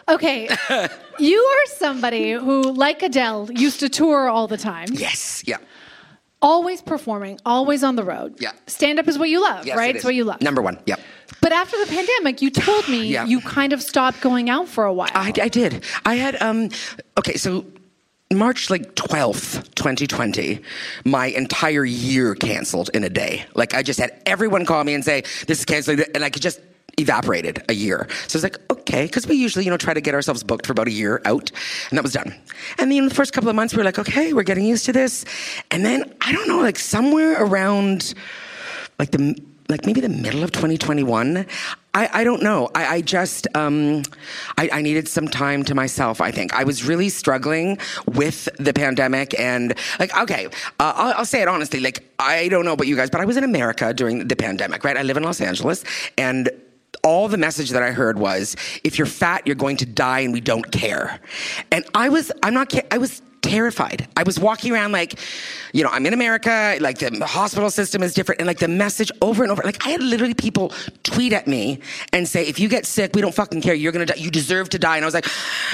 Okay. (laughs) you are somebody who, like Adele, used to tour all the time. yes. Yeah. Always performing, always on the road. Yeah. Stand up is what you love, Yes, right? it It's is. what you love. Number one. Yep. But after the pandemic, you told me Yeah. you kind of stopped going out for a while. I, I did. I had um okay, so March like 12th, 2020, my entire year canceled in a day. Like I just had everyone call me and say this is canceled and I could just evaporated a year. So I was like, okay, because we usually, you know, try to get ourselves booked for about a year out, and that was done. And then the first couple of months, we were like, okay, we're getting used to this. And then I don't know, like somewhere around, like the like maybe the middle of 2021. I, I don't know. I, I just um, I, I needed some time to myself. I think I was really struggling with the pandemic, and like okay, uh, I'll, I'll say it honestly. Like I don't know about you guys, but I was in America during the pandemic. Right, I live in Los Angeles, and all the message that I heard was, if you're fat, you're going to die, and we don't care. And I was, I'm not, I was terrified. I was walking around like, you know, I'm in America, like the hospital system is different, and like the message over and over. Like I had literally people tweet at me and say, if you get sick, we don't fucking care. You're gonna die. You deserve to die. And I was like,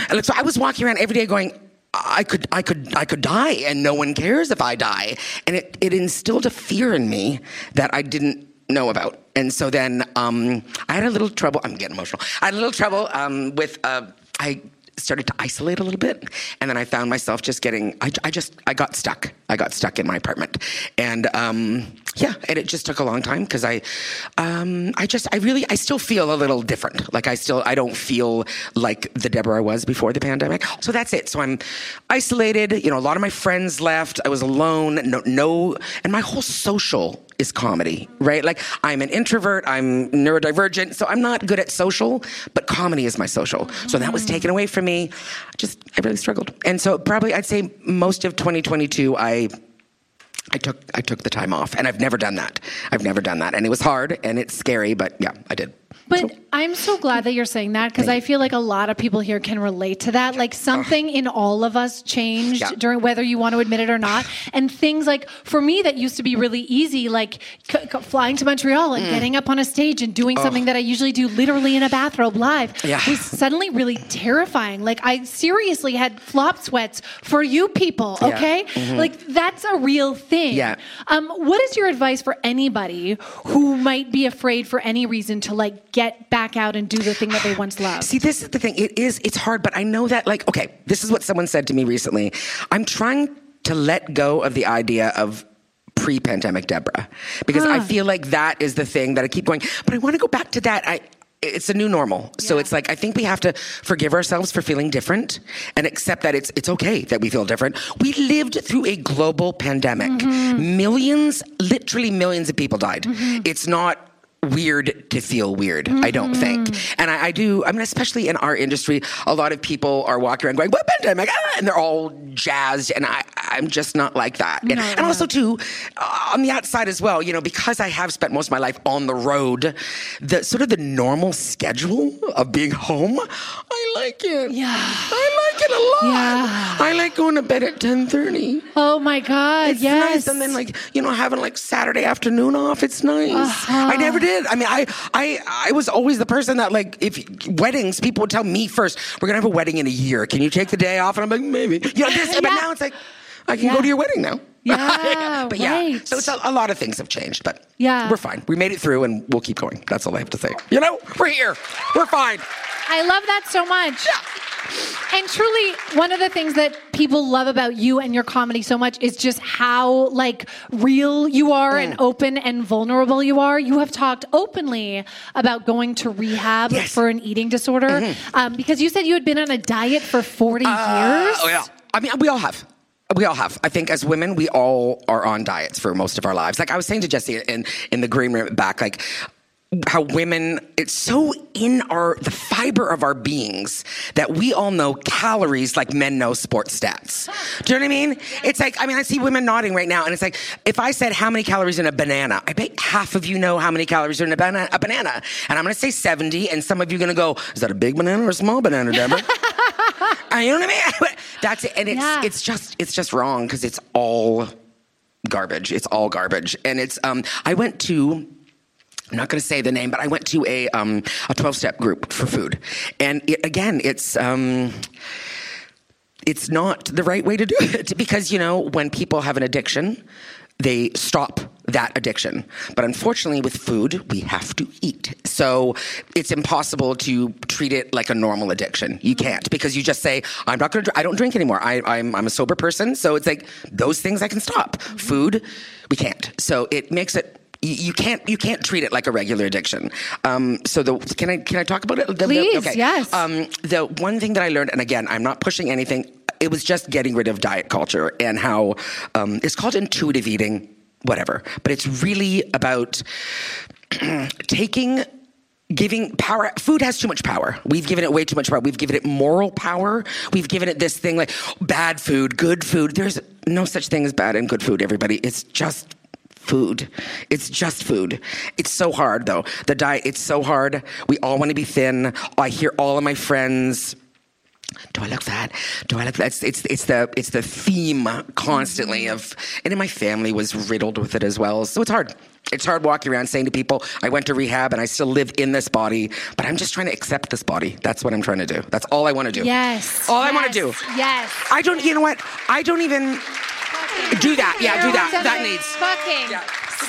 and like, so I was walking around every day going. I could, I could, I could die, and no one cares if I die. And it, it instilled a fear in me that I didn't know about. And so then um, I had a little trouble. I'm getting emotional. I had a little trouble um, with. Uh, I started to isolate a little bit, and then I found myself just getting. I, I just I got stuck. I got stuck in my apartment, and um, yeah, and it just took a long time because I, um, I just I really I still feel a little different. Like I still I don't feel like the Debra I was before the pandemic. So that's it. So I'm isolated. You know, a lot of my friends left. I was alone. No, no and my whole social is comedy, right? Like I'm an introvert, I'm neurodivergent, so I'm not good at social, but comedy is my social. So that was taken away from me. Just I really struggled. And so probably I'd say most of 2022 I I took I took the time off and I've never done that. I've never done that. And it was hard and it's scary, but yeah, I did. But I'm so glad that you're saying that because I feel like a lot of people here can relate to that. Like something in all of us changed Yeah. during whether you want to admit it or not. (sighs) And things like for me that used to be really easy, like c- c- flying to Montreal and Mm. getting up on a stage and doing something that I usually do literally in a bathrobe live Yeah. was suddenly really terrifying. Like I seriously had flop sweats for you people. Yeah. Okay, Mhm. like that's a real thing. Yeah. Um, what is your advice for anybody who might be afraid for any reason to like get back out and do the thing that they once loved? See, this is the thing. It is, it's hard, but I know that, like, okay, this is what someone said to me recently. I'm trying to let go of the idea of pre pandemic Debra because I Ah. feel like that is the thing that I keep going, but I want to go back to that. I, it's a new normal. So it's like I think we have to forgive ourselves for feeling different and accept that it's it's okay that we feel different. We lived through a global pandemic. Millions, literally millions of people died. It's not weird to feel weird, I don't think. And I, I do, I mean, especially in our industry, a lot of people are walking around going, what pandemic? Ah, and they're all jazzed. And I, I'm just not like that. And, and also, too, uh, on the outside as well, you know, because I have spent most of my life on the road, the sort of the normal schedule of being home, I like it. Yeah. I like it a lot. Yeah. I like going to bed at 1030. Oh my God! It's yes. nice. And then like, you know, having like Saturday afternoon off, it's nice. Uh-huh. I never did. I mean, I, I, I was always the person that like, if weddings, people would tell me first, we're going to have a wedding in a year. Can you take the day off? And I'm like, maybe. You know, this, but now it's like, I can Yeah. go to your wedding now. (laughs) (laughs) Yeah, but yeah, right. so it's a, a lot of things have changed, but Yeah. we're fine. We made it through and we'll keep going. That's all I have to say. You know, we're here. We're fine. I love that so much. And truly, one of the things that people love about you and your comedy so much is just how like real you are Mm. and open and vulnerable you are. You have talked openly about going to rehab for an eating disorder um, because you said you had been on a diet for 40 years. Oh yeah. I mean, we all have. We all have. I think as women, we all are on diets for most of our lives. Like I was saying to Jessi in in the green room back, like how women it's so in our the fiber of our beings that we all know calories like men know sports stats. Do you know what I mean? It's like I mean I see women nodding right now and it's like if I said how many calories in a banana, I bet half of you know how many calories are in a banana, a banana. And I'm going to say 70 and some of you are going to go, is that a big banana or a small banana, Debra? (laughs) Uh, you know what I mean? (laughs) That's it. And it's Yeah. it's just it's just wrong because it's all garbage. It's all garbage. And it's um I went to I'm not going to say the name, but I went to a um, a 12 step group for food, and it, again, it's um, it's not the right way to do it (laughs) because you know when people have an addiction, they stop that addiction. But unfortunately, with food, we have to eat, so it's impossible to treat it like a normal addiction. You can't because you just say, "I'm not going to. I don't drink anymore. I, I'm I'm a sober person." So it's like those things I can stop. Food, we can't. So it makes it you, you can't you can't treat it like a regular addiction. Um, so the can I can I talk about it? The- the- Please, yes. Um, the one thing that I learned, and again, I'm not pushing anything. It was just getting rid of diet culture and how um, it's called intuitive eating, whatever. But it's really about (clears throat) taking giving power food has too much power we've given it way too much power we've given it moral power we've given it this thing like bad food good food there's no such thing as bad and good food everybody it's just food it's just food it's so hard though the diet it's so hard we all want to be thin i hear all of my friends do I look fat? Do I look fat? It's, it's, it's the it's the theme constantly of, and in my family was riddled with it as well. So it's hard. It's hard walking around saying to people, I went to rehab and I still live in this body, but I'm just trying to accept this body. That's what I'm trying to do. That's all I want to do. Yes. All I want to do. Yes. I don't, you know what? I don't even do that. Yeah, do that. That needs. Fucking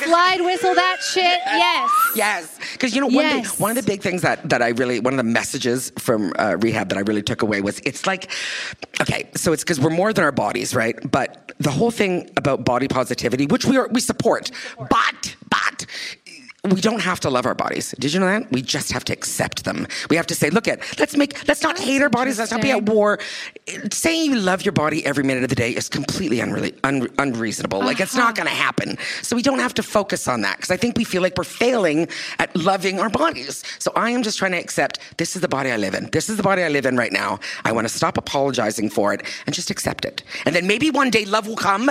slide whistle that shit. (laughs) Yes. Yes, because you know one Yes. thing, one of the big things that that I really one of the messages from uh, rehab that I really took away was it's like, okay, so it's because we're more than our bodies, right? But the whole thing about body positivity, which we are we support, but but. We don't have to love our bodies. Did you know that? We just have to accept them. We have to say, look at, let's make, let's not hate our bodies. Let's not be at war. Saying you love your body every minute of the day is completely unreal, un, unreasonable. Like it's not uh-huh. going to happen. So we don't have to focus on that because I think we feel like we're failing at loving our bodies. So I am just trying to accept this is the body I live in. This is the body I live in right now. I want to stop apologizing for it and just accept it. And then maybe one day love will come,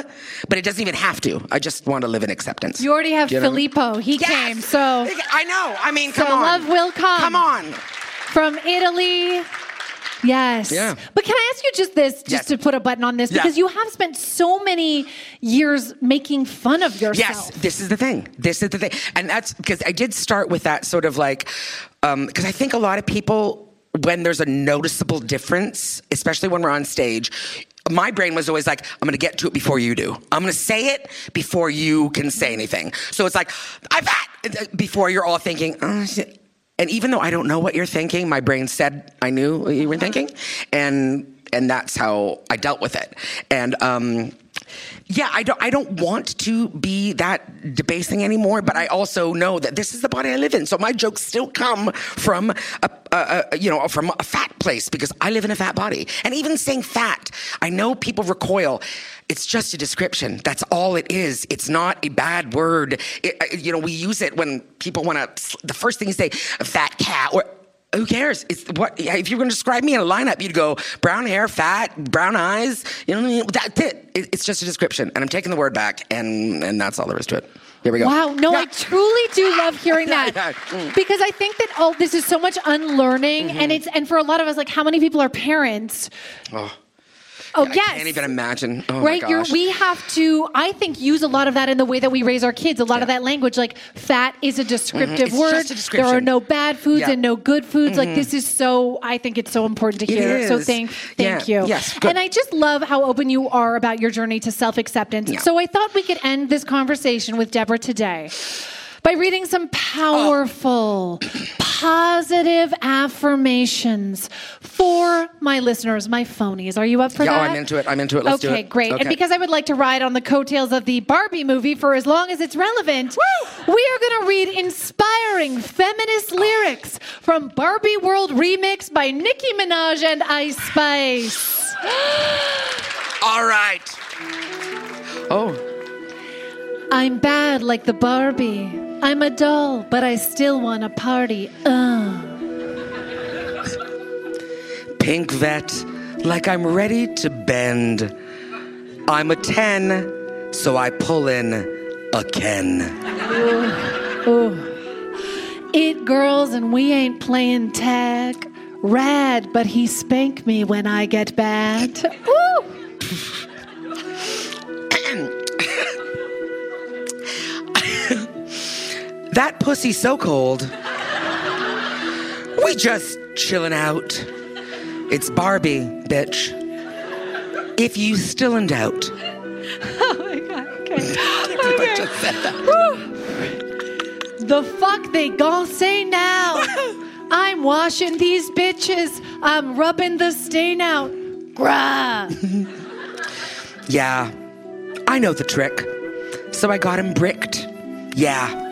but it doesn't even have to. I just want to live in acceptance. You already have you know what I mean? Filippo. He came, so I know. I mean, so come on. love will come. Come on. From Italy. Yes. Yeah. But can I ask you just this, just Yes. to put a button on this, Yeah. because you have spent so many years making fun of yourself. Yes, this is the thing. This is the thing. And that's because I did start with that sort of like, um, because I think a lot of people, when there's a noticeable difference, especially when we're on stage, my brain was always like, I'm to get to it before you do. I'm to say it before you can say anything. So it's like, I'm fat, before you're all thinking, oh. And even though I don't know what you're thinking, my brain said I knew what you were thinking. And and that's how I dealt with it. And um, yeah, I don't I don't want to be that debasing anymore, but I also know that this is the body I live in. So my jokes still come from a, a, a you know from a fat place because I live in a fat body. And even saying fat, I know people recoil. It's just a description. That's all it is. It's not a bad word. It, you know, we use it when people want to. The first thing you say, fat cat, or who cares? It's what if you were going to describe me in a lineup, you'd go brown hair, fat, brown eyes. You know, what I mean? that's it. It- It's just a description, and I'm taking the word back, and and that's all there is to it. Here we go. Wow, no, I truly do love hearing (laughs) that yeah, mm. because I think that all this is so much unlearning, Mm-hmm. and it's and for a lot of us, like how many people are parents? Oh, Oh yes. I can't even imagine. Oh right. my You're, gosh. we have to, I think, use a lot of that in the way that we raise our kids. A lot of that language, like fat, is a descriptive It's word. a There are no bad foods Yeah. and no good foods. Like Mhm. this is so. I think it's so important to hear. So thank, thank Yeah. you. Yes, good. and I just love how open you are about your journey to self acceptance. Yeah. So I thought we could end this conversation with Debra today by reading some powerful, positive affirmations for my listeners, my phonies. Are you up for yeah, oh, that? I'm into it. I'm into it. Let's do okay, it. great. Okay. And because I would like to ride on the coattails of the Barbie movie for as long as it's relevant, we are going to read inspiring feminist lyrics from Barbie World Remix by Nicki Minaj and Ice Spice. (gasps) All right. Oh. I'm bad like the Barbie. I'm a doll, but I still want to party. Uh. Pink vet, like I'm ready to bend. I'm a 10, so I pull in a Ken. Ooh, ooh. It girls and we ain't playing tag. Rad, but he spank me when I get bad. Ooh. That pussy so cold. We just chilling out. It's Barbie, bitch. If you still in doubt. (laughs) Oh my god. Okay. (laughs) I just said that. The fuck they gon' say now? (laughs) I'm washing these bitches. I'm rubbing the stain out. Grah. Yeah, I know the trick. So I got him bricked. Yeah,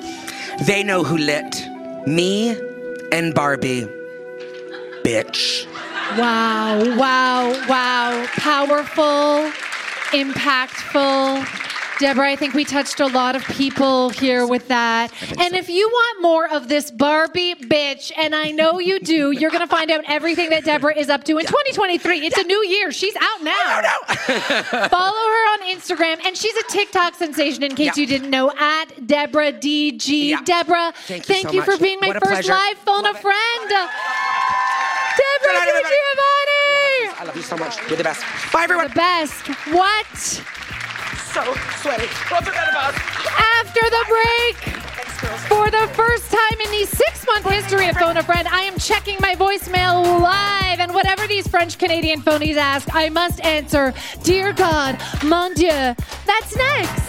They know who lit me and Barbie. Bitch. Wow, wow, wow. Powerful, impactful. Debra, I think we touched a lot of people here with that. And if you want more of this Barbie bitch, and I know you do, you're going to find out everything that Debra is up to in 2023. It's a new year. She's out now. (laughs) (laughs) Follow her on Instagram, and she's a TikTok sensation, in case Yeah. you didn't know, at Debra DG. Debra, Thank you so for being my What first live phone a friend. Deborah night, I love you so much. You're the best. Bye, everyone. The best. What? So sweaty. Don't forget about After the break, for the first time in the six month history of Phone a Friend, I am checking my voicemail live. And whatever these French Canadian phonies ask, I must answer, Dear God, mon Dieu. That's next.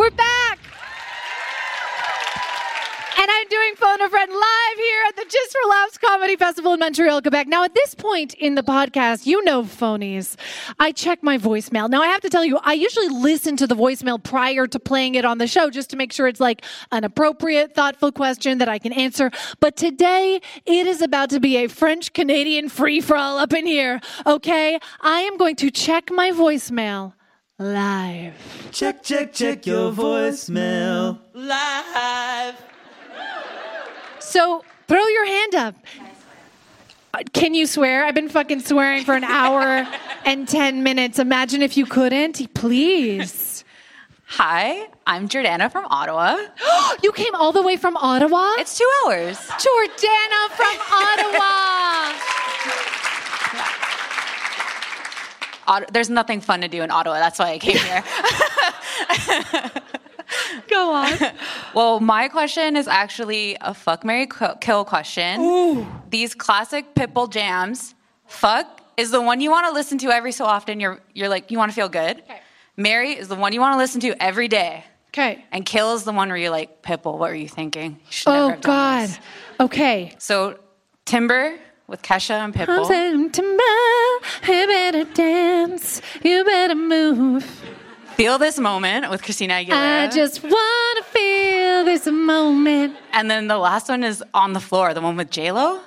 We're back. And I'm doing Phone a Friend live here at the Just for Laughs Comedy Festival in Montreal, Quebec. Now, at this point in the podcast, you know phonies. I check my voicemail. Now, I have to tell you, I usually listen to the voicemail prior to playing it on the show just to make sure it's like an appropriate, thoughtful question that I can answer. But today, it is about to be a French Canadian free for all up in here. Okay? I am going to check my voicemail live. Check, check, check your voicemail live. So throw your hand up. Uh, Can you swear? I've been fucking swearing for an hour and 10 minutes. Imagine if you couldn't. Please. Hi, I'm Jordana from Ottawa. (gasps) you came all the way from Ottawa? It's two hours. Jordana from Ottawa. Ot- There's nothing fun to do in Ottawa. That's why I came here. (laughs) Go on. (laughs) well, my question is actually a fuck Marry kill question. These classic Pitbull jams. Fuck is the one you want to listen to every so often. You're you're like you want to feel good. Marry is the one you want to listen to every day. Okay. And kill is the one where you're like Pitbull. What were you thinking? You should oh, never Oh, God. this." Okay. So Timber with Kesha and I'm Pitbull. saying tomorrow, you better dance, you better move. Feel this moment with Christina Aguilera. I just want to feel this moment. And then the last one is on the floor, the one with J Lo.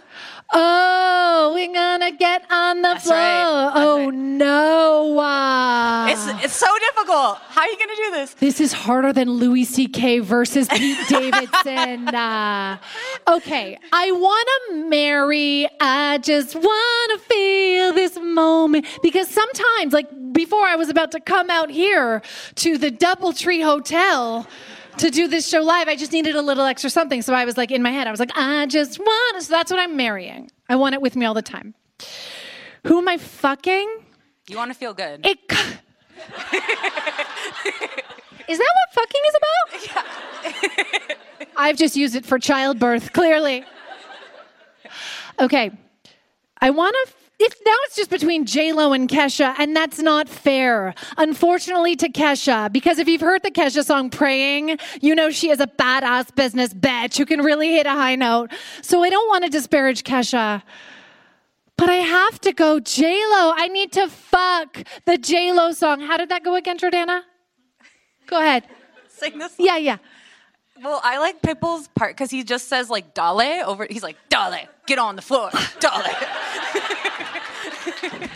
Oh, we're gonna get on the floor. oh no. Uh, It's it's so difficult. How are you gonna do this? this is harder than Louis C.K. versus Pete (laughs) Davidson. Uh, okay, I want to marry. I just want to feel this moment because sometimes, like before, I was about to come out here to the DoubleTree Hotel to do this show live. I just needed a little extra something, so I was like in my head, I was like, I just want. So that's what I'm marrying. I want it with me all the time. Who am I fucking? You want to feel good. It. Is that what fucking is about? Yeah. I've just used it for childbirth, clearly. Okay. I want to. If now it's just between J Lo and Kesha, and that's not fair. Unfortunately, to Kesha, because if you've heard the Kesha song "Praying," you know she is a badass business bitch who can really hit a high note. So I don't want to disparage Kesha, but I have to go J Lo. I need to fuck the J Lo song. How did that go again, Jordana? Go ahead. Sing this. Yeah, yeah. Well, I like Pitbull's part because he just says like "dale" over. He's like "dale, get on the floor, dale." (laughs)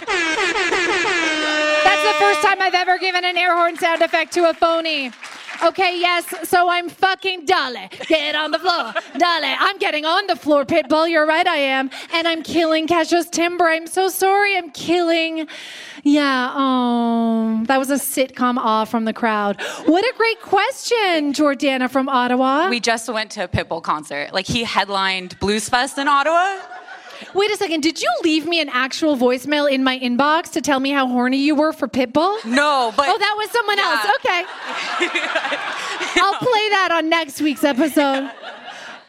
That's the first time I've ever given an air horn sound effect to a phony. Okay, yes, so I'm fucking Dale. Get on the floor. Dale. I'm getting on the floor, Pitbull. You're right, I am. And I'm killing Kesha's Timber. I'm so sorry. I'm killing. Yeah, oh, that was a sitcom awe from the crowd. What a great question, Jordana from Ottawa. we just went to a Pitbull concert. Like he headlined Bluesfest in Ottawa. Wait a second. Did you leave me an actual voicemail in my inbox to tell me how horny you were for Pitbull? No, but oh, that was someone else. Okay. (laughs) I'll play that on next week's episode.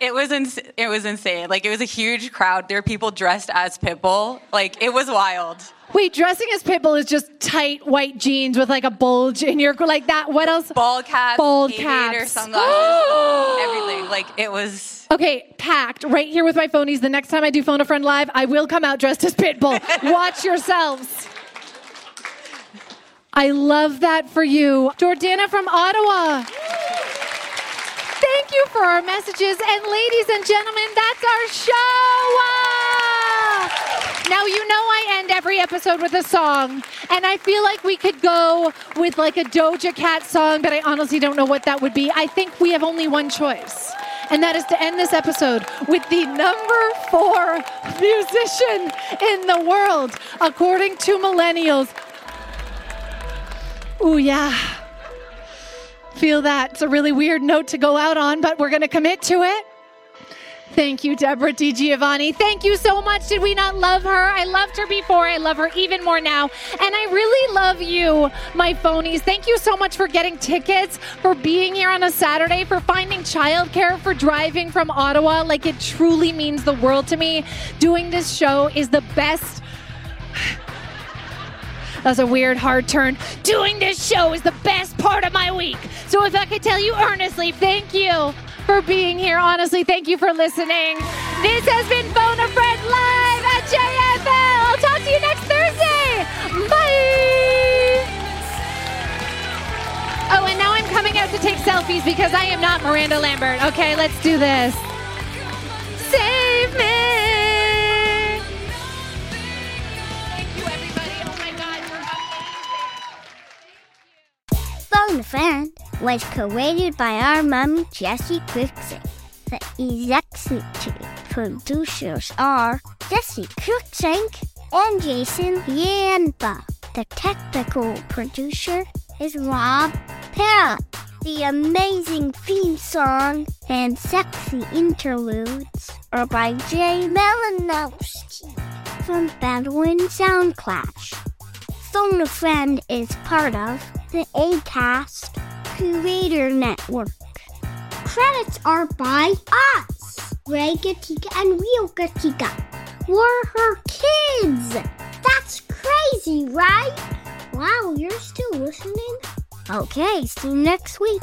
It was ins- it was insane. Like it was a huge crowd. There were people dressed as Pitbull. Like it was wild. Wait, dressing as Pitbull is just tight white jeans with like a bulge in your like that. What else? Ball caps, Bald caps. sunglasses, (gasps) everything. Like it was. Okay, packed right here with my phonies. The next time I do Phone a Friend Live, I will come out dressed as Pitbull. (laughs) Watch yourselves. I love that for you. Jordana from Ottawa. Thank you for our messages. And ladies and gentlemen, that's our show. Now, you know I end every episode with a song, and I feel like we could go with like a Doja Cat song, but I honestly don't know what that would be. I think we have only one choice, and that is to end this episode with the number four musician in the world, according to millennials. Ooh, yeah. Feel that. It's a really weird note to go out on, but we're going to commit to it. Thank you, Debra DiGiovanni. Thank you so much. Did we not love her? I loved her before. I love her even more now. And I really love you, my phonies. Thank you so much for getting tickets, for being here on a Saturday, for finding childcare, for driving from Ottawa. Like it truly means the world to me. Doing this show is the best. (sighs) That's a weird hard turn. Doing this show is the best part of my week. So if I could tell you earnestly, thank you for being here. Honestly, thank you for listening. This has been Phone a Friend Live at JFL. I'll talk to you next Thursday. Bye. Oh, and now I'm coming out to take selfies because I am not Miranda Lambert. Okay, let's do this. Save me. Thank you, everybody. Oh my God, you're Phone a Friend was created by our mom, Jessi Cruikshank. The executive producers are Jessi Cruikshank and Jason Yamba. The technical producer is Rob Parrott. The amazing theme song and sexy interludes are by Jay Malinowski from Bedouin Soundclash. Phone a Friend is part of the ACAST Creator Network. Credits are by us, Ray Gatika and Real Gatika. We're her kids. That's crazy, right? Wow, you're still listening? Okay, see you next week.